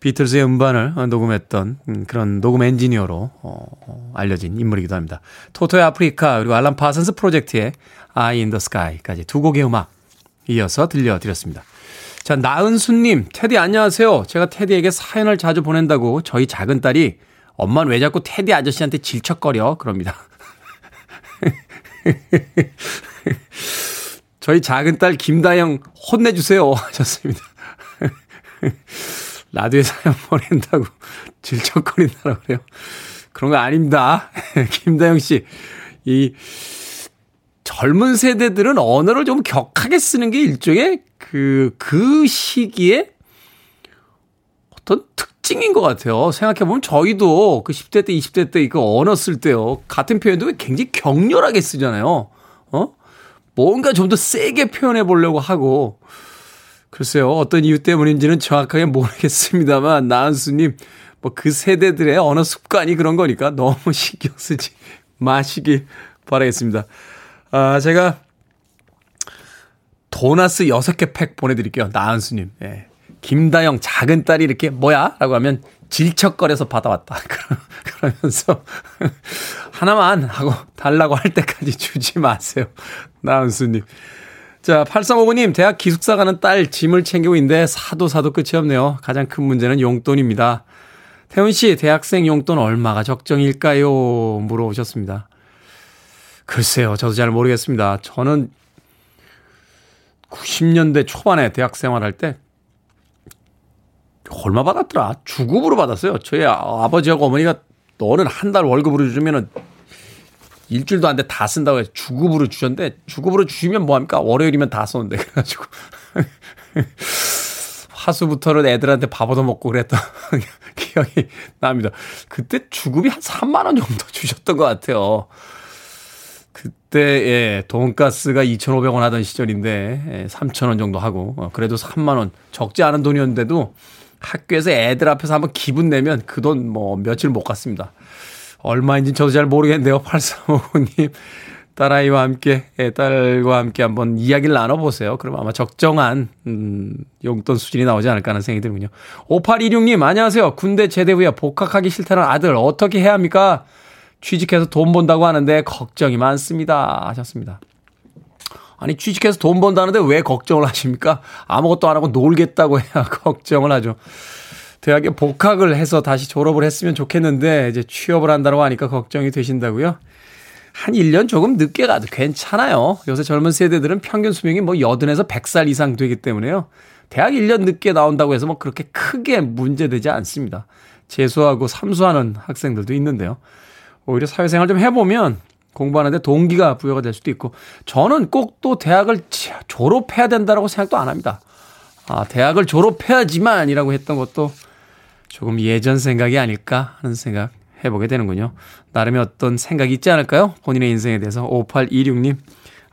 비틀스의 음반을 녹음했던 음, 그런 녹음 엔지니어로 어, 알려진 인물이기도 합니다. 토토의 Africa 그리고 알란 파슨스 프로젝트의 Eye in the Sky까지 두 곡의 음악 이어서 들려드렸습니다. 자, 나은수님, 테디 안녕하세요. 제가 테디에게 사연을 자주 보낸다고 저희 작은 딸이 엄마는 왜 자꾸 테디 아저씨한테 질척거려? 그럽니다. 저희 작은 딸 김다영 혼내주세요. 하셨습니다. 라디오에 사연 보낸다고 질척거린다고 그래요. 그런 거 아닙니다. 김다영 씨. 이 젊은 세대들은 언어를 좀 격하게 쓰는 게 일종의 그, 그 시기에 어떤 특징인 것 같아요. 생각해보면 저희도 그 10대 때, 20대 때 이거 언어 쓸 때요. 같은 표현도 굉장히 격렬하게 쓰잖아요. 어? 뭔가 좀 더 세게 표현해 보려고 하고. 글쎄요. 어떤 이유 때문인지는 정확하게 모르겠습니다만, 나은수님, 뭐 그 세대들의 언어 습관이 그런 거니까 너무 신경 쓰지 마시길 바라겠습니다. 아, 제가 도나스 6개 팩 보내드릴게요. 나은수님. 예. 김다영 작은 딸이 이렇게 뭐야? 라고 하면 질척거려서 받아왔다. 그러면서 하나만 하고 달라고 할 때까지 주지 마세요. 나은수님. 자, 8359님, 대학 기숙사 가는 딸 짐을 챙기고 있는데 사도 사도 끝이 없네요. 가장 큰 문제는 용돈입니다. 태훈 씨, 대학생 용돈 얼마가 적정일까요? 물어보셨습니다. 글쎄요, 저도 잘 모르겠습니다. 저는 90년대 초반에 대학 생활할 때 얼마 받았더라? 주급으로 받았어요. 저희 아, 버지하고 어머니가 너는 한 달 월급으로 주면은 일주일도 안 돼 다 쓴다고 해서 주급으로 주셨는데 주급으로 주시면 뭐합니까? 월요일이면 다 썼는데 그래가지고 화수부터는 애들한테 밥 얻어먹고 그랬던 기억이 납니다. 그때 주급이 한 3만 원 정도 주셨던 것 같아요. 그때 예, 돈가스가 2,500원 하던 시절인데 예, 3,000원 정도 하고 어, 그래도 3만 원 적지 않은 돈이었는데도 학교에서 애들 앞에서 한번 기분 내면 그 돈 뭐 며칠 못 갔습니다. 얼마인지 저도 잘 모르겠는데요. 8355님. 딸아이와 함께, 예, 딸과 함께 한번 이야기를 나눠보세요. 그럼 아마 적정한, 음, 용돈 수준이 나오지 않을까 하는 생각이 들군요. 5826님, 안녕하세요. 군대 제대 후에 복학하기 싫다는 아들, 어떻게 해야 합니까? 취직해서 돈 번다고 하는데 걱정이 많습니다. 하셨습니다. 아니, 취직해서 돈 번다는데 왜 걱정을 하십니까? 아무것도 안 하고 놀겠다고 해야 걱정을 하죠. 대학에 복학을 해서 다시 졸업을 했으면 좋겠는데, 이제 취업을 한다고 하니까 걱정이 되신다고요? 한 1년 조금 늦게 가도 괜찮아요. 요새 젊은 세대들은 평균 수명이 뭐 80에서 100살 이상 되기 때문에요. 대학 1년 늦게 나온다고 해서 뭐 그렇게 크게 문제되지 않습니다. 재수하고 삼수하는 학생들도 있는데요. 오히려 사회생활 좀 해보면 공부하는데 동기가 부여가 될 수도 있고 저는 꼭 또 대학을 졸업해야 된다라고 생각도 안 합니다. 아, 대학을 졸업해야지만이라고 했던 것도 조금 예전 생각이 아닐까 하는 생각 해보게 되는군요. 나름의 어떤 생각이 있지 않을까요? 본인의 인생에 대해서 5826님.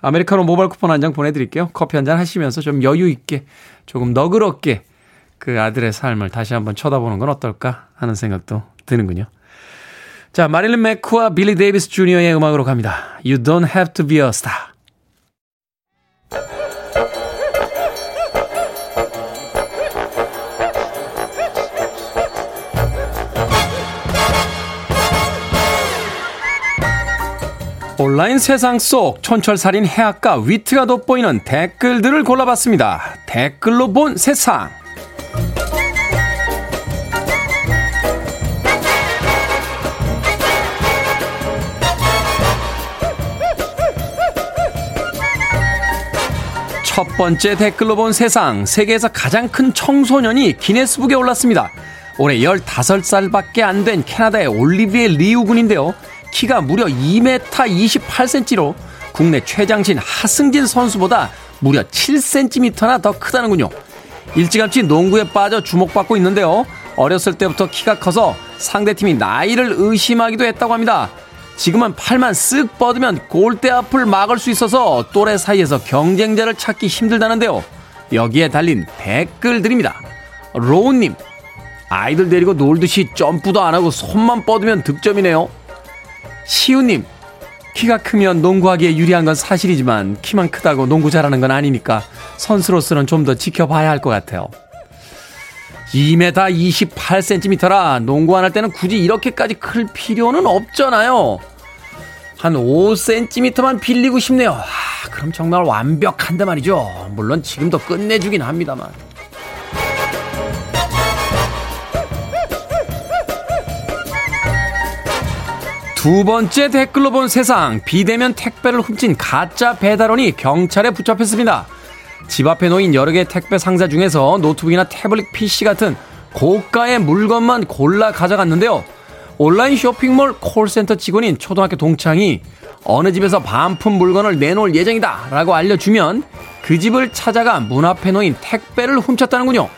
아메리카노 모바일 쿠폰 한 장 보내드릴게요. 커피 한 잔 하시면서 좀 여유 있게 조금 너그럽게 그 아들의 삶을 다시 한번 쳐다보는 건 어떨까 하는 생각도 드는군요. 자, 마릴린 맥쿠와 빌리 데이비스 주니어의 음악으로 갑니다. You don't have to be a star. 온라인 세상 속 촌철살인 해악과 위트가 돋보이는 댓글들을 골라봤습니다. 댓글로 본 세상. 첫 번째 댓글로 본 세상. 세계에서 가장 큰 청소년이 기네스북에 올랐습니다. 올해 15살밖에 안 된 캐나다의 올리비에 리우 군인데요. 키가 무려 2m 28cm로 국내 최장신 하승진 선수보다 무려 7cm나 더 크다는군요. 일찌감치 농구에 빠져 주목받고 있는데요. 어렸을 때부터 키가 커서 상대팀이 나이를 의심하기도 했다고 합니다. 지금은 팔만 쓱 뻗으면 골대 앞을 막을 수 있어서 또래 사이에서 경쟁자를 찾기 힘들다는데요. 여기에 달린 댓글들입니다. 로우님, 아이들 데리고 놀듯이 점프도 안 하고 손만 뻗으면 득점이네요. 시우님, 키가 크면 농구하기에 유리한 건 사실이지만 키만 크다고 농구 잘하는 건 아니니까 선수로서는 좀 더 지켜봐야 할 것 같아요. 2m 28cm라 농구 안 할 때는 굳이 이렇게까지 클 필요는 없잖아요. 한 5cm만 빌리고 싶네요. 아, 그럼 정말 완벽한데 말이죠. 물론 지금도 끝내주긴 합니다만. 두 번째 댓글로 본 세상 비대면 택배를 훔친 가짜 배달원이 경찰에 붙잡혔습니다. 집 앞에 놓인 여러 개의 택배 상자 중에서 노트북이나 태블릿 PC 같은 고가의 물건만 골라 가져갔는데요. 온라인 쇼핑몰 콜센터 직원인 초등학교 동창이 어느 집에서 반품 물건을 내놓을 예정이다 라고 알려주면 그 집을 찾아가 문 앞에 놓인 택배를 훔쳤다는군요.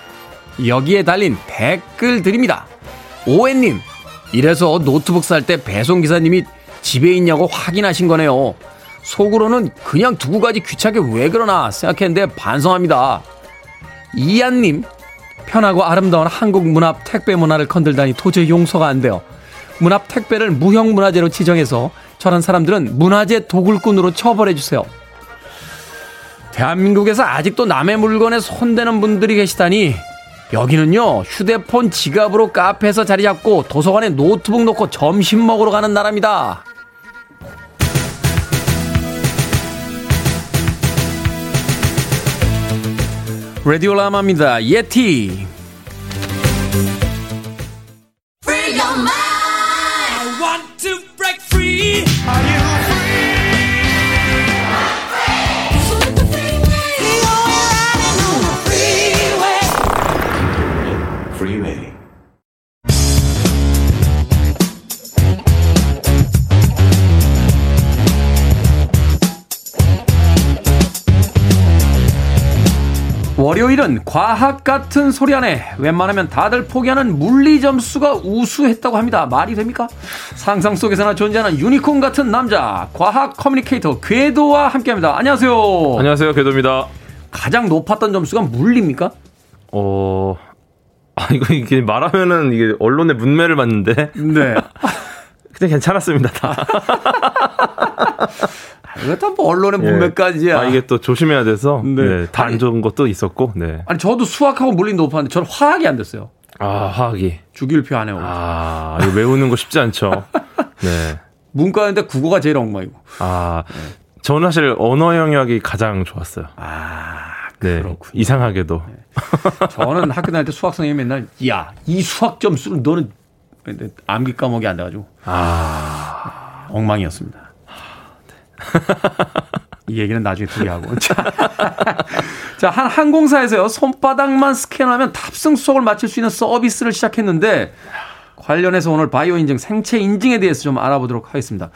여기에 달린 댓글들입니다. 오해님, 이래서 노트북 살 때 배송기사님이 집에 있냐고 확인하신 거네요. 속으로는 그냥 두고 가지 귀찮게 왜 그러나 생각했는데 반성합니다. 이한님, 편하고 아름다운 한국 문앞 택배 문화를 건들다니 도저히 용서가 안 돼요. 문앞 택배를 무형 문화재로 지정해서 저런 사람들은 문화재 도굴꾼으로 처벌해 주세요. 대한민국에서 아직도 남의 물건에 손대는 분들이 계시다니 여기는요 휴대폰 지갑으로 카페에서 자리 잡고 도서관에 노트북 놓고 점심 먹으러 가는 나라입니다. 라디오 라마입니다. 예티. 월요일은 과학 같은 소리하네 웬만하면 다들 포기하는 물리 점수가 우수했다고 합니다. 말이 됩니까? 상상 속에서나 존재하는 유니콘 같은 남자, 과학 communicator 궤도와 함께 합니다. 안녕하세요. 안녕하세요, 궤도입니다. 가장 높았던 점수가 물리입니까? 어, 아 이거 이게 말하면은 이게 언론의 뭇매를 맞는데. 네. 근데 괜찮았습니다. 다. 이거 뭐 언론의 문맥까지야. 아, 이게 또 조심해야 돼서. 네. 네. 다 안 좋은 것도 있었고, 네. 아니, 저도 수학하고 물리 높았는데 저는 화학이 안 됐어요. 아, 화학이. 주기율표 안에 오고. 아, 이거 외우는 거 쉽지 않죠. 네. 문과인데 국어가 제일 엉망이고. 아, 저는 사실 언어 영역이 가장 좋았어요. 아, 네. 그렇군요. 이상하게도. 저는 학교 다닐 때 수학 선생님이 맨날 야, 이 수학 점수는 너는 암기 과목이 안 돼가지고 아, 엉망이었습니다. 이 얘기는 나중에 둘이 하고. 자, 자, 한 항공사에서요, 손바닥만 스캔하면 탑승 수속을 마칠 수 있는 서비스를 시작했는데, 관련해서 오늘 바이오 인증, 생체 인증에 대해서 좀 알아보도록 하겠습니다.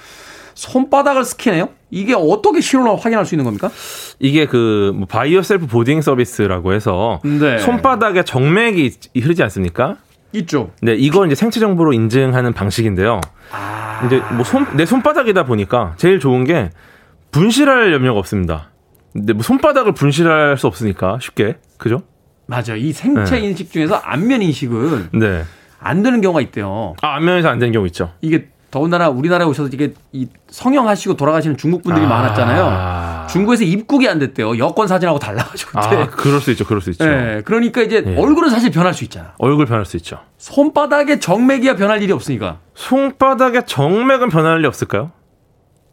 손바닥을 스캔해요? 이게 어떻게 신원을 확인할 수 있는 겁니까? 이게 그뭐 바이오 셀프 보딩 서비스라고 해서 네. 손바닥에 정맥이 흐르지 않습니까? 있죠. 네, 이걸 이제 생체 정보로 인증하는 방식인데요. 아. 이제 뭐 손, 내 손바닥이다 보니까 제일 좋은 게 분실할 염려가 없습니다. 근데 뭐 손바닥을 분실할 수 없으니까 쉽게. 그죠? 맞아. 이 생체 네. 인식 중에서 안면 인식은 네. 안 되는 경우가 있대요. 아, 안면에서 안 되는 경우 있죠. 이게 더군다나 우리나라에 오셔서 이게 이 성형하시고 돌아가시는 중국 분들이 아. 많았잖아요. 중국에서 입국이 안 됐대요. 여권 사진하고 달라가지고. 그때. 아, 그럴 수 있죠. 그럴 수 있죠. 네, 그러니까 이제 예. 얼굴은 사실 변할 수 있잖아. 얼굴 변할 수 있죠. 손바닥에 정맥이야 변할 일이 없으니까. 손바닥에 정맥은 변할 리 없을까요?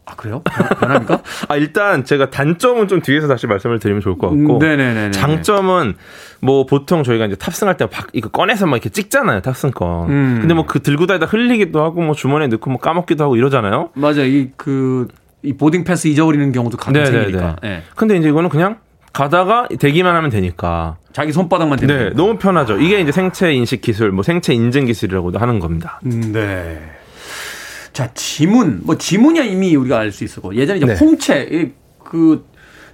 아 그래요? 변- 변합니까? 아, 일단 제가 단점은 좀 뒤에서 다시 말씀을 드리면 좋을 것 같고. 음, 네네네. 장점은 뭐 보통 저희가 이제 탑승할 때 박, 이거 꺼내서 막 이렇게 찍잖아요. 탑승권. 음. 근데 뭐 그 들고 다니다 흘리기도 하고 뭐 주머니에 넣고 뭐 까먹기도 하고 이러잖아요. 맞아. 이그 이 boarding pass 잊어버리는 경우도 가끔 네네네. 생기니까. 예. 근데 이제 이거는 그냥 가다가 대기만 하면 되니까. 자기 손바닥만 대는. 네, 거니까. 너무 편하죠. 이게 이제 생체 인식 기술, 뭐 생체 인증 기술이라고도 하는 겁니다. 음, 네. 자, 지문. 뭐 지문이야 이미 우리가 알 수 있었고 예전에 이제 네. 홍채 이그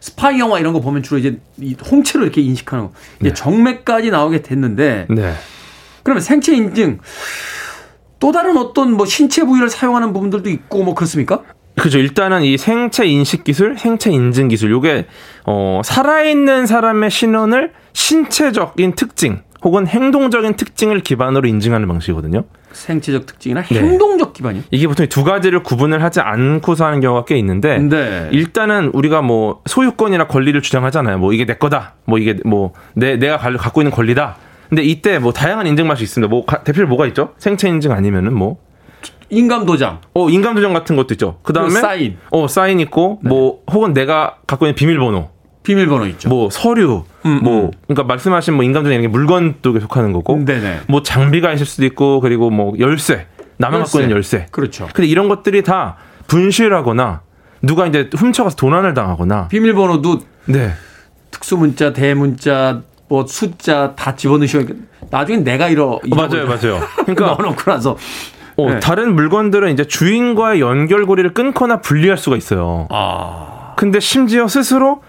스파이 영화 이런 거 보면 주로 이제 이 홍채로 이렇게 인식하는 거. 이제 네. 정맥까지 나오게 됐는데 네. 그러면 생체 인증 또 다른 어떤 뭐 신체 부위를 사용하는 부분들도 있고 뭐 그렇습니까? 그죠. 일단은 이 생체 인식 기술, 생체 인증 기술, 요게, 어, 살아있는 사람의 신원을 신체적인 특징, 혹은 행동적인 특징을 기반으로 인증하는 방식이거든요. 생체적 특징이나 네. 행동적 기반이요. 이게 보통 두 가지를 구분을 하지 않고서 하는 경우가 꽤 있는데, 네. 일단은 우리가 뭐 소유권이나 권리를 주장하잖아요. 뭐 이게 내 거다. 뭐 이게 뭐 내, 내가 갈- 갖고 있는 권리다. 근데 이때 뭐 다양한 인증 맛이 있습니다. 뭐 가- 대표로 뭐가 있죠? 생체 인증 아니면은 뭐 인감 도장. 어, 인감 도장 같은 것도 있죠. 그다음에 그 사인. 어, 사인 있고 뭐 혹은 내가 갖고 있는 비밀번호, 비밀번호 있죠. 뭐 서류, 음, 뭐 음. 그러니까 말씀하신 뭐 인감 도장 이런 게 물건도 속하는 거고. 네네. 뭐 장비가 있을 수도 있고 그리고 뭐 열쇠. 나만 갖고 있는 열쇠. 그렇죠. 근데 이런 것들이 다 분실하거나 누가 이제 훔쳐가서 도난을 당하거나 비밀번호도 네. 특수문자, 대문자, 뭐 숫자 다 집어넣으셔. 나중에 내가 이러. 어, 맞아요, 맞아요. 그러니까 넣어놓고 나서. 어, 네. 다른 물건들은 이제 주인과의 연결고리를 끊거나 분리할 수가 있어요. 아. 근데 심지어 스스로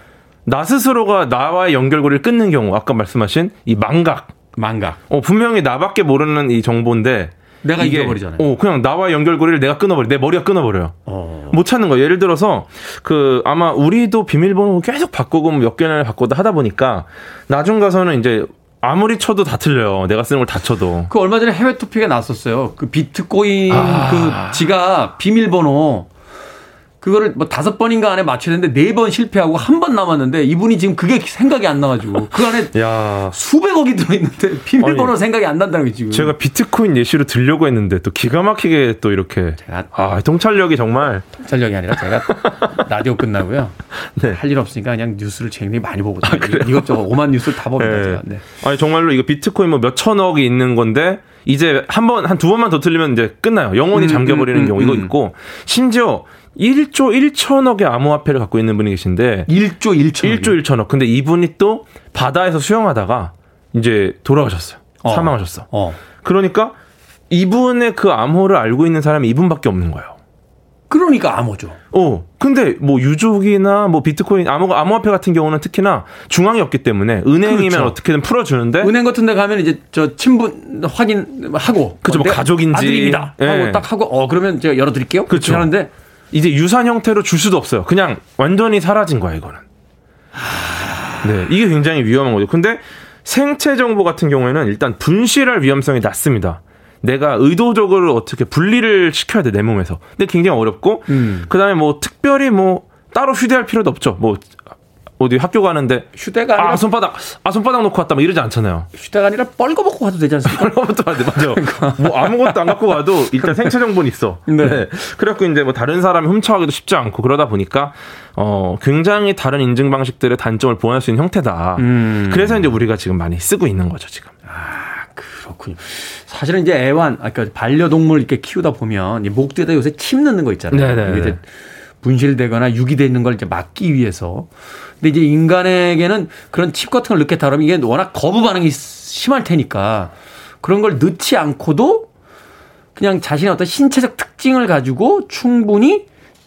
나 스스로가 나와의 연결고리를 끊는 경우 아까 말씀하신 이 망각. 망각. 어, 분명히 나밖에 모르는 이 정보인데 내가 이게 잊어버리잖아요. 어, 그냥 나와의 연결고리를 내가 끊어버려. 내 머리가 끊어버려요. 어. 못 찾는 거예요. 예를 들어서 그 아마 우리도 비밀번호 계속 바꾸고 뭐몇 개나 바꾸다 하다 보니까 나중 가서는 이제 아무리 쳐도 다 틀려요. 내가 쓰는 걸 다 쳐도. 그 얼마 전에 해외 토픽에 났었어요. 그 비트코인 아. 그 지가 비밀번호 그거를 뭐 다섯 번인가 안에 맞춰야 되는데 네 번 실패하고 한 번 남았는데 이분이 지금 그게 생각이 안 나가지고 그 안에 야, 수백억이 들어있는데 비밀번호 아니, 생각이 안 난다는 게 지금. 제가 비트코인 예시로 들려고 했는데 또 기가 막히게 또 이렇게 제가 아, 통찰력이 정말 전력이 아니라 제가 라디오 끝나고요. 네. 할일 없으니까 그냥 뉴스를 굉장히 많이 보거든요. 이것저것 오만 뉴스를 다 봅니다. 네. 제가. 네. 아니 정말로 이거 비트코인 뭐 몇 천억이 있는 건데 이제 한 번 한 두 번만 더 틀리면 이제 끝나요. 영원히 음, 잠겨버리는 음, 경우 음, 이거 음. 있고 심지어 1조 1천억의 암호화폐를 갖고 있는 분이 계신데 1조 1천. 1조 1천억. 근데 이분이 또 바다에서 수영하다가 이제 돌아가셨어요. 어. 사망하셨어. 어. 그러니까 이분의 그 암호를 알고 있는 사람이 이분밖에 없는 거예요. 그러니까 암호죠. 어, 근데 뭐 유족이나 뭐 비트코인 암호 암호화폐 같은 경우는 특히나 중앙이 없기 때문에 은행이면 그렇죠. 어떻게든 풀어 주는데 은행 같은 데 가면 이제 저 친분 확인하고 그죠, 뭐 내가 가족인지. 아들입니다. 하고 예. 딱 하고 어 그러면 제가 열어 드릴게요. 그렇죠. 하는데 이제 유산 형태로 줄 수도 없어요. 그냥 완전히 사라진 거야 이거는. 네, 이게 굉장히 위험한 거죠. 근데 생체 정보 같은 경우에는 일단 분실할 위험성이 낮습니다. 내가 의도적으로 어떻게 분리를 시켜야 돼 내 몸에서. 근데 굉장히 어렵고 음. 그다음에 뭐 특별히 뭐 따로 휴대할 필요도 없죠. 뭐 어디 학교 가는데 휴대가 아니라 아 손바닥 아 손바닥 놓고 왔다 막 이러지 않잖아요. 휴대가 아니라 뻘거벗고 가도 되지 않습니까? 그것도 맞아, 맞아. 뭐 아무것도 안 갖고 가도 일단 생체 정보는 있어. 네. 네. 그래갖고 이제 뭐 다른 사람이 훔쳐가기도 쉽지 않고 그러다 보니까 어 굉장히 다른 인증 방식들의 단점을 보완할 수 있는 형태다. 음. 그래서 이제 우리가 지금 많이 쓰고 있는 거죠 지금. 그렇군요. 사실은 이제 애완, 아까 그러니까 반려동물 이렇게 키우다 보면 이 목대에다 요새 침 넣는 거 있잖아요. 네네. 분실되거나 유기돼 있는 걸 이제 막기 위해서. 근데 이제 인간에게는 그런 칩 같은 걸 넣겠다 그러면 이게 워낙 거부 반응이 심할 테니까 그런 걸 넣지 않고도 그냥 자신의 어떤 신체적 특징을 가지고 충분히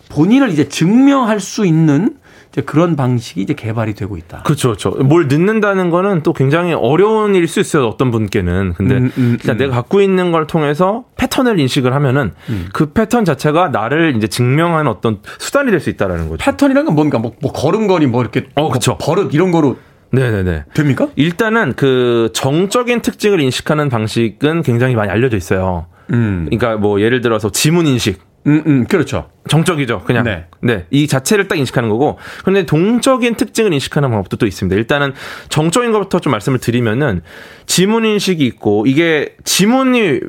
본인을 이제 증명할 수 있는 이제 그런 방식이 이제 개발이 되고 있다. 그렇죠, 그렇죠. 뭘 넣는다는 거는 또 굉장히 어려운 일일 수 있어요. 어떤 분께는. 근데 음, 음, 일단 음. 내가 갖고 있는 걸 통해서 패턴을 인식을 하면은 그 패턴 자체가 나를 이제 증명하는 어떤 수단이 될 수 있다라는 거죠. 패턴이란 건 뭡니까? 뭐, 뭐 걸음걸이 뭐 이렇게 어. 뭐 버릇 이런 거로 네네네. 됩니까? 일단은 그 정적인 특징을 인식하는 방식은 굉장히 많이 알려져 있어요. 음. 그러니까 뭐 예를 들어서 지문 인식. 음, 음, 그렇죠. 정적이죠. 그냥. 네. 네. 이 자체를 딱 인식하는 거고. 그런데 동적인 특징을 인식하는 방법도 또 있습니다. 일단은 정적인 것부터 좀 말씀을 드리면은 지문 인식이 있고 이게 지문이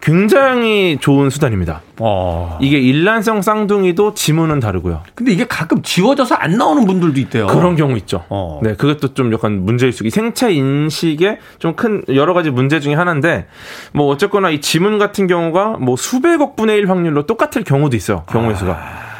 굉장히 좋은 수단입니다. 어. 이게 일란성 쌍둥이도 지문은 다르고요. 근데 이게 가끔 지워져서 안 나오는 분들도 있대요. 그런 경우 있죠. 어. 네, 그것도 좀 약간 문제일 수. 이 생체 인식에 좀큰 여러 가지 문제 중에 하나인데, 뭐 어쨌거나 이 지문 같은 경우가 뭐 수백억 분의 일 확률로 똑같을 경우도 있어요. 경우의 수가.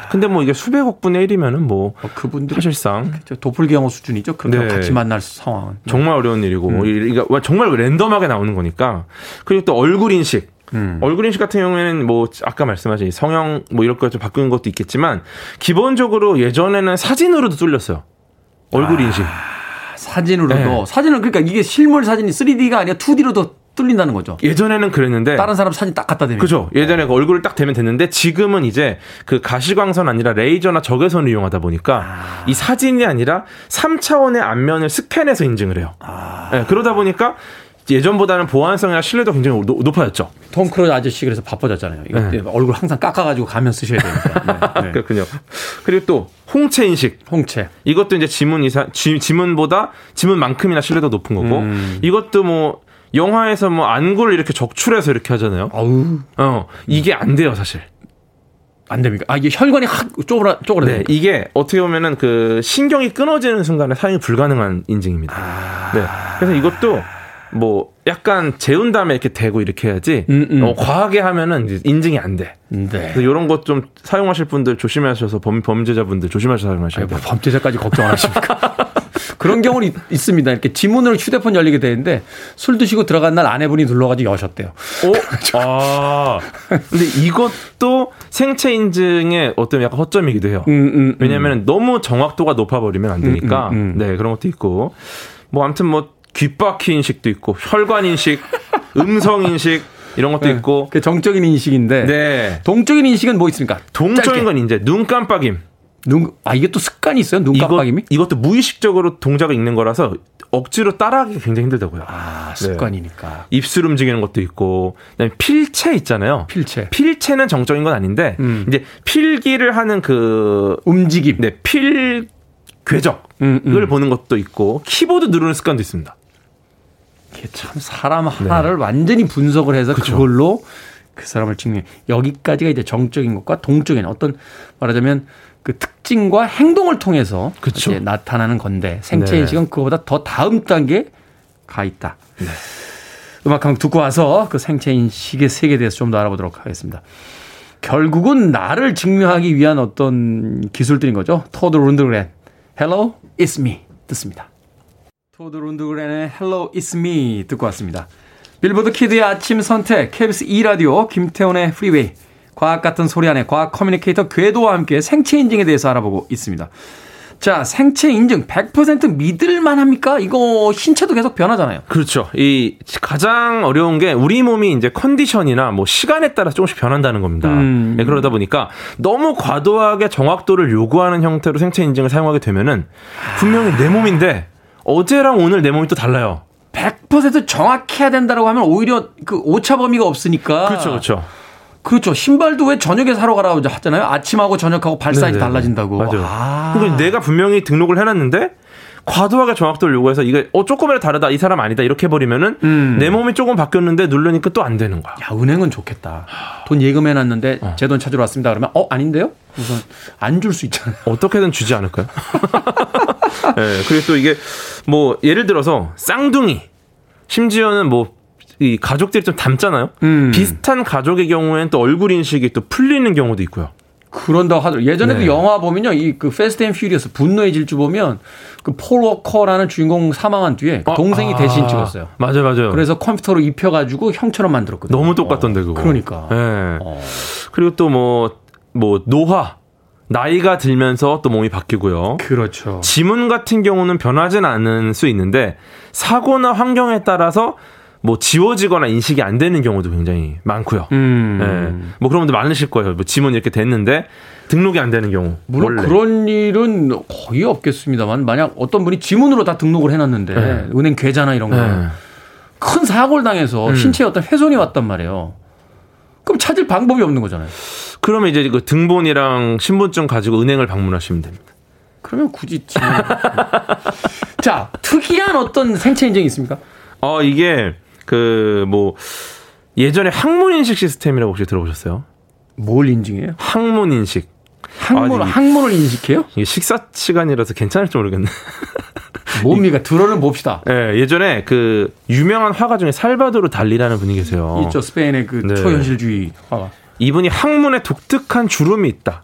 근데 뭐 이게 수백억 분의 일이면은 뭐 어, 그분들이 사실상 저 도플경어 수준이죠. 그렇게 네. 같이 만날 상황은. 정말 어려운 일이고, 이게 정말 랜덤하게 나오는 거니까. 그리고 또 얼굴 인식. 음. 얼굴 인식 같은 경우에는 뭐 아까 말씀하신 이 성형 뭐 이런 거좀 바꾸는 것도 있겠지만 기본적으로 예전에는 사진으로도 뚫렸어요. 얼굴 인식. 사진으로도 네. 사진은 그러니까 이게 실물 사진이 3D가 아니라 2D로도 뚫린다는 거죠. 예전에는 그랬는데 다른 사람 사진 딱 갖다 대면. 그죠. 예전에 그 얼굴을 딱 대면 됐는데 지금은 이제 그 가시광선 아니라 레이저나 적외선을 이용하다 보니까 이 사진이 아니라 3차원의 안면을 스캔해서 인증을 해요. 네, 그러다 보니까 예전보다는 보안성이나 신뢰도 굉장히 노- 높아졌죠. 톰 크루즈 아저씨 그래서 바빠졌잖아요. 이거 네. 얼굴 항상 깎아가지고 가면 쓰셔야 되니까. 네, 네. 그렇군요. 그리고 또 홍채 인식. 홍채. 이것도 이제 지문 이상 지, 지문보다 지문만큼이나 신뢰도 높은 거고 음. 이것도 뭐 영화에서 뭐 안구를 이렇게 적출해서 이렇게 하잖아요. 아우 어 이게 안 돼요 사실. 안 됩니까? 아 이게 혈관이 확 쪼그라 네, 쪼그라요. 이게 어떻게 보면은 그 신경이 끊어지는 순간에 사용이 불가능한 인증입니다. 네. 그래서 이것도 뭐 약간 재운 다음에 이렇게 대고 이렇게 해야지 음, 음. 어, 과하게 하면은 이제 인증이 안 돼. 네. 그래서 이런 것 좀 사용하실 분들 조심하셔서 범, 범죄자분들 조심하셔서 사용하셔야 아니, 뭐 돼요. 범죄자까지 걱정 안 하십니까? 그런 경우는 있, 있습니다. 이렇게 지문으로 휴대폰 열리게 되는데 술 드시고 들어간 날 아내분이 눌러가지고 여셨대요. 어? 아. 근데 이것도 생체 인증의 어떤 약간 허점이기도 해요. 음, 음, 음. 왜냐하면 너무 정확도가 높아버리면 안 되니까. 음. 네, 그런 것도 있고. 뭐 아무튼 뭐 귓바퀴 인식도 있고 혈관 인식, 음성 인식 이런 것도 있고. 그 정적인 인식인데 네. 동적인 인식은 뭐 있습니까? 동적인 짧게. 건 이제 눈 깜빡임. 눈, 아 이게 또 습관이 있어요? 눈 깜빡임이? 이것, 이것도 무의식적으로 동작이 있는 거라서 억지로 따라하기 굉장히 힘들다고요. 아 네. 습관이니까. 입술 움직이는 것도 있고, 그다음에 필체 있잖아요. 필체. 필체는 정적인 건 아닌데 음. 이제 필기를 하는 그 움직임. 네, 필 궤적을 음, 음. 보는 것도 있고 키보드 누르는 습관도 있습니다. 이게 참 사람 하나를 완전히 분석을 해서 네. 그쵸. 그걸로 그 사람을 증명. 여기까지가 이제 정적인 것과 동적인 어떤 말하자면 그 특징과 행동을 통해서 그쵸. 이제 나타나는 건데 생체 네. 인식은 그거보다 더 다음 단계에 가 있다. 음악 한곡 듣고 와서 그 생체 인식의 세계에 대해서 좀 더 알아보도록 하겠습니다. 결국은 나를 증명하기 위한 어떤 기술들인 거죠. 토드 룬드그렌, Hello, it's me 듣습니다. 토드 룬드그렌의 Hello, it's me 듣고 왔습니다. 빌보드 키드의 아침 선택, KBS 2라디오, 김태훈의 프리웨이, 과학 같은 소리하네 과학 커뮤니케이터 궤도와 함께 생체 인증에 대해서 알아보고 있습니다. 자, 생체 인증 100% 믿을만 합니까? 이거 신체도 계속 변하잖아요. 그렇죠. 이 가장 어려운 게 우리 몸이 이제 컨디션이나 뭐 시간에 따라 조금씩 변한다는 겁니다. 음. 네, 그러다 보니까 너무 과도하게 정확도를 요구하는 형태로 생체 인증을 사용하게 되면은 분명히 내 몸인데 어제랑 오늘 내 몸이 또 달라요. 100% 정확해야 된다라고 하면 오히려 그 오차 범위가 없으니까. 그렇죠, 그렇죠. 그렇죠. 신발도 왜 저녁에 사러 가라고 하잖아요. 아침하고 저녁하고 발 사이즈. 달라진다고. 맞아요. 아. 그러니까 내가 분명히 등록을 해놨는데 과도하게 정확도를 요구해서 이게 어 조금이라도 다르다 이 사람 아니다 이렇게 해버리면은 음. 내 몸이 조금 바뀌었는데 누르니까 또 안 되는 거야. 야, 은행은 좋겠다. 돈 예금해놨는데 제돈 찾으러 왔습니다. 그러면 어 아닌데요? 우선 안 줄 수 있잖아요. 어떻게든 주지 않을까요? 예, 그리고 또 이게 뭐 예를 들어서 쌍둥이 심지어는 뭐 이 가족들이 좀 닮잖아요. 음. 비슷한 가족의 경우에는 또 얼굴 인식이 또 풀리는 경우도 있고요. 그런다고 하더라고요. 예전에도 네. 영화 보면요. 이 그 Fast and Furious 분노의 질주 보면 그 폴 워커라는 주인공 사망한 뒤에 그 동생이 아, 대신 찍었어요. 맞아요, 맞아요. 그래서 컴퓨터로 입혀가지고 형처럼 만들었거든요. 너무 똑같던데 그거. 그러니까. 예. 어. 그리고 또 뭐 뭐 노화 나이가 들면서 또 몸이 바뀌고요. 그렇죠. 지문 같은 경우는 변하진 않을 수 있는데 사고나 환경에 따라서 뭐 지워지거나 인식이 안 되는 경우도 굉장히 많고요. 음. 예. 뭐 그런 분들 많으실 거예요. 뭐 지문 이렇게 됐는데 등록이 안 되는 경우. 물론 원래. 그런 일은 거의 없겠습니다만 만약 어떤 분이 지문으로 다 등록을 해놨는데 네. 은행 계좌나 이런 거 예. 큰 사고를 당해서 음. 신체에 어떤 훼손이 왔단 말이에요. 그럼 찾을 방법이 없는 거잖아요. 그러면 이제 그 등본이랑 신분증 가지고 은행을 방문하시면 됩니다. 그러면 굳이. 자, 특이한 어떤 생체 인증이 있습니까? 어 이게 그 뭐 예전에 항문 인식 시스템이라고 혹시 들어보셨어요? 뭘 인증해요? 항문 인식. 항문, 아니. 항문을 인식해요? 이게 식사 시간이라서 괜찮을지 모르겠네. 뭡니까? 들어는 봅시다. 예, 예전에 그 유명한 화가 중에 살바도르 달리라는 분이 계세요. 있죠. 스페인의 그 네. 초현실주의 화가. 이분이 항문에 독특한 주름이 있다.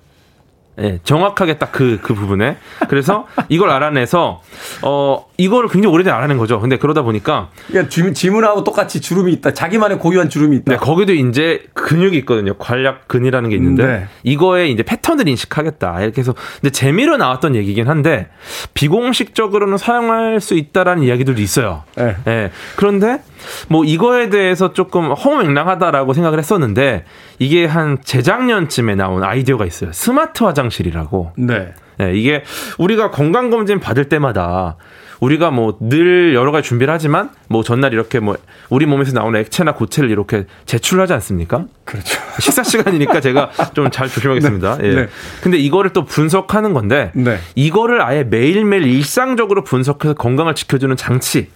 예, 정확하게 딱 그, 그 부분에. 그래서 이걸 알아내서, 어, 이거를 굉장히 오래전에 알아낸 거죠. 근데 그러다 보니까, 그러니까 지문, 지문 하고 똑같이 주름이 있다. 자기만의 고유한 주름이 있다. 네, 거기도 이제 근육이 있거든요. 관략근이라는 게 있는데, 네. 이거에 이제 패턴을 인식하겠다. 이렇게 해서, 근데 재미로 나왔던 얘기긴 한데, 비공식적으로는 사용할 수 있다라는 이야기들도 있어요. 네. 예. 그런데 뭐 이거에 대해서 조금 허무맹랑하다라고 생각을 했었는데 이게 한 재작년쯤에 나온 아이디어가 있어요. 스마트 화장실이라고. 네. 예, 이게 우리가 건강 검진 받을 때마다 우리가 뭐 늘 여러 가지 준비를 하지만 뭐 전날 이렇게 뭐 우리 몸에서 나오는 액체나 고체를 이렇게 제출하지 않습니까? 그렇죠. 식사 시간이니까 제가 좀 잘 조심하겠습니다. 예. 네. 근데 이거를 또 분석하는 건데 네. 이거를 아예 매일매일 일상적으로 분석해서 건강을 지켜주는 장치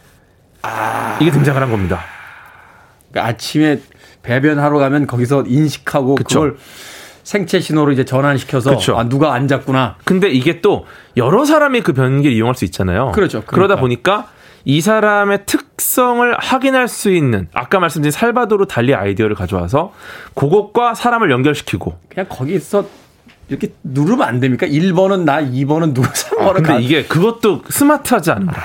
이게 등장을 한 겁니다. 그러니까 아침에 배변하러 가면 거기서 인식하고 그 그쵸. 걸 생체 신호로 이제 전환시켜서 그쵸. 아, 누가 앉았구나. 근데 이게 또 여러 사람이 그 변기를 이용할 수 있잖아요. 그렇죠. 그러다 그러니까. 보니까 이 사람의 특성을 확인할 수 있는 아까 말씀드린 살바도르 달리 아이디어를 가져와서 그것과 사람을 연결시키고 그냥 거기서 이렇게 누르면 안 됩니까? 1번은 나, 2번은 누구, 3번은 아, 근데 가. 이게 그것도 스마트하지 않은 거야.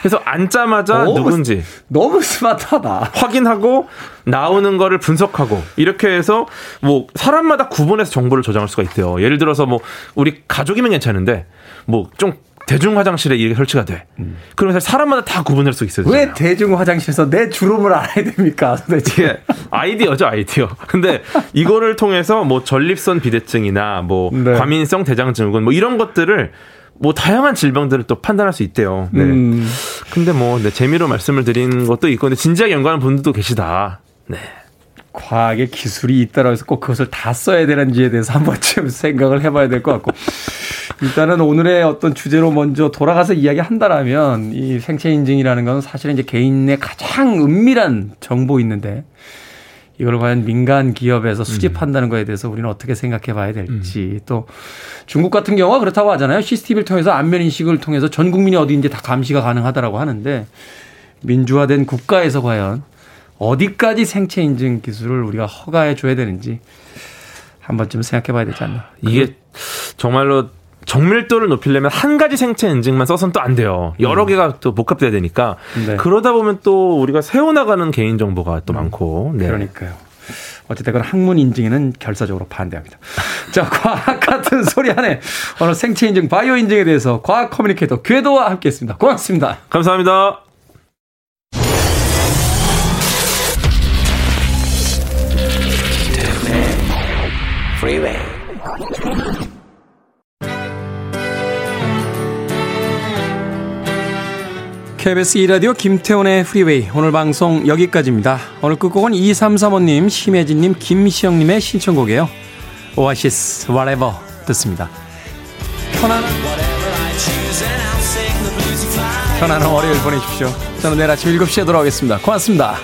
그래서 앉자마자 너무 누군지 너무 스마트하다. 확인하고 나오는 거를 분석하고 이렇게 해서 뭐 사람마다 구분해서 정보를 저장할 수가 있대요. 예를 들어서 뭐 우리 가족이면 괜찮은데 뭐좀 대중 화장실에 이게 설치가 돼. 그러면 사실 사람마다 다 구분할 수 있어요. 왜 대중 화장실에서 내 주름을 알아야 됩니까? 도대체. 아이디어죠, 아이디어. 근데 이거를 통해서 뭐 전립선 비대증이나 뭐 네. 과민성 대장 증후군 뭐 이런 것들을 뭐 다양한 질병들을 또 판단할 수 있대요. 네. 음. 근데 뭐 네, 재미로 말씀을 드린 것도 있고 근데 진지하게 연구하는 분들도 계시다. 네. 과학의 기술이 있다고 해서 꼭 그것을 다 써야 되는지에 대해서 한 번쯤 생각을 해봐야 될 것 같고. 일단은 오늘의 어떤 주제로 먼저 돌아가서 이야기 한다라면 이 생체 인증이라는 건 사실은 이제 개인의 가장 은밀한 정보 있는데 이걸 과연 민간 기업에서 수집한다는 거에 대해서 우리는 어떻게 생각해 봐야 될지 또 중국 같은 경우가 그렇다고 하잖아요. CCTV를 통해서 안면 인식을 통해서 전 국민이 어디인지 다 감시가 가능하다라고 하는데 민주화된 국가에서 과연 어디까지 생체 인증 기술을 우리가 허가해 줘야 되는지 한 번쯤 생각해 봐야 되지 않나. 이게 정말로 정밀도를 높이려면 한 가지 생체 인증만 써서는 또안 돼요. 여러 개가 또 복합돼야 되니까 음. 네. 그러다 보면 또 우리가 세워나가는 개인 정보가 또 많고. 네. 그러니까요. 어쨌든 학문 인증에는 결사적으로 반대합니다. 자, 과학 같은 소리 안에 오늘 생체 인증, 바이오 인증에 대해서 과학 커뮤니케이터 궤도와 함께 했습니다. 고맙습니다. 감사합니다. Freeway. KBS 2라디오 김태훈의 프리웨이 오늘 방송 여기까지입니다. 오늘 끝곡은 2335님, 심혜진님, 김시영님의 신청곡이에요. 오아시스 Whatever 듣습니다. 편안한 편안한 월요일 보내십시오. 저는 내일 아침 7시에 돌아오겠습니다. 고맙습니다.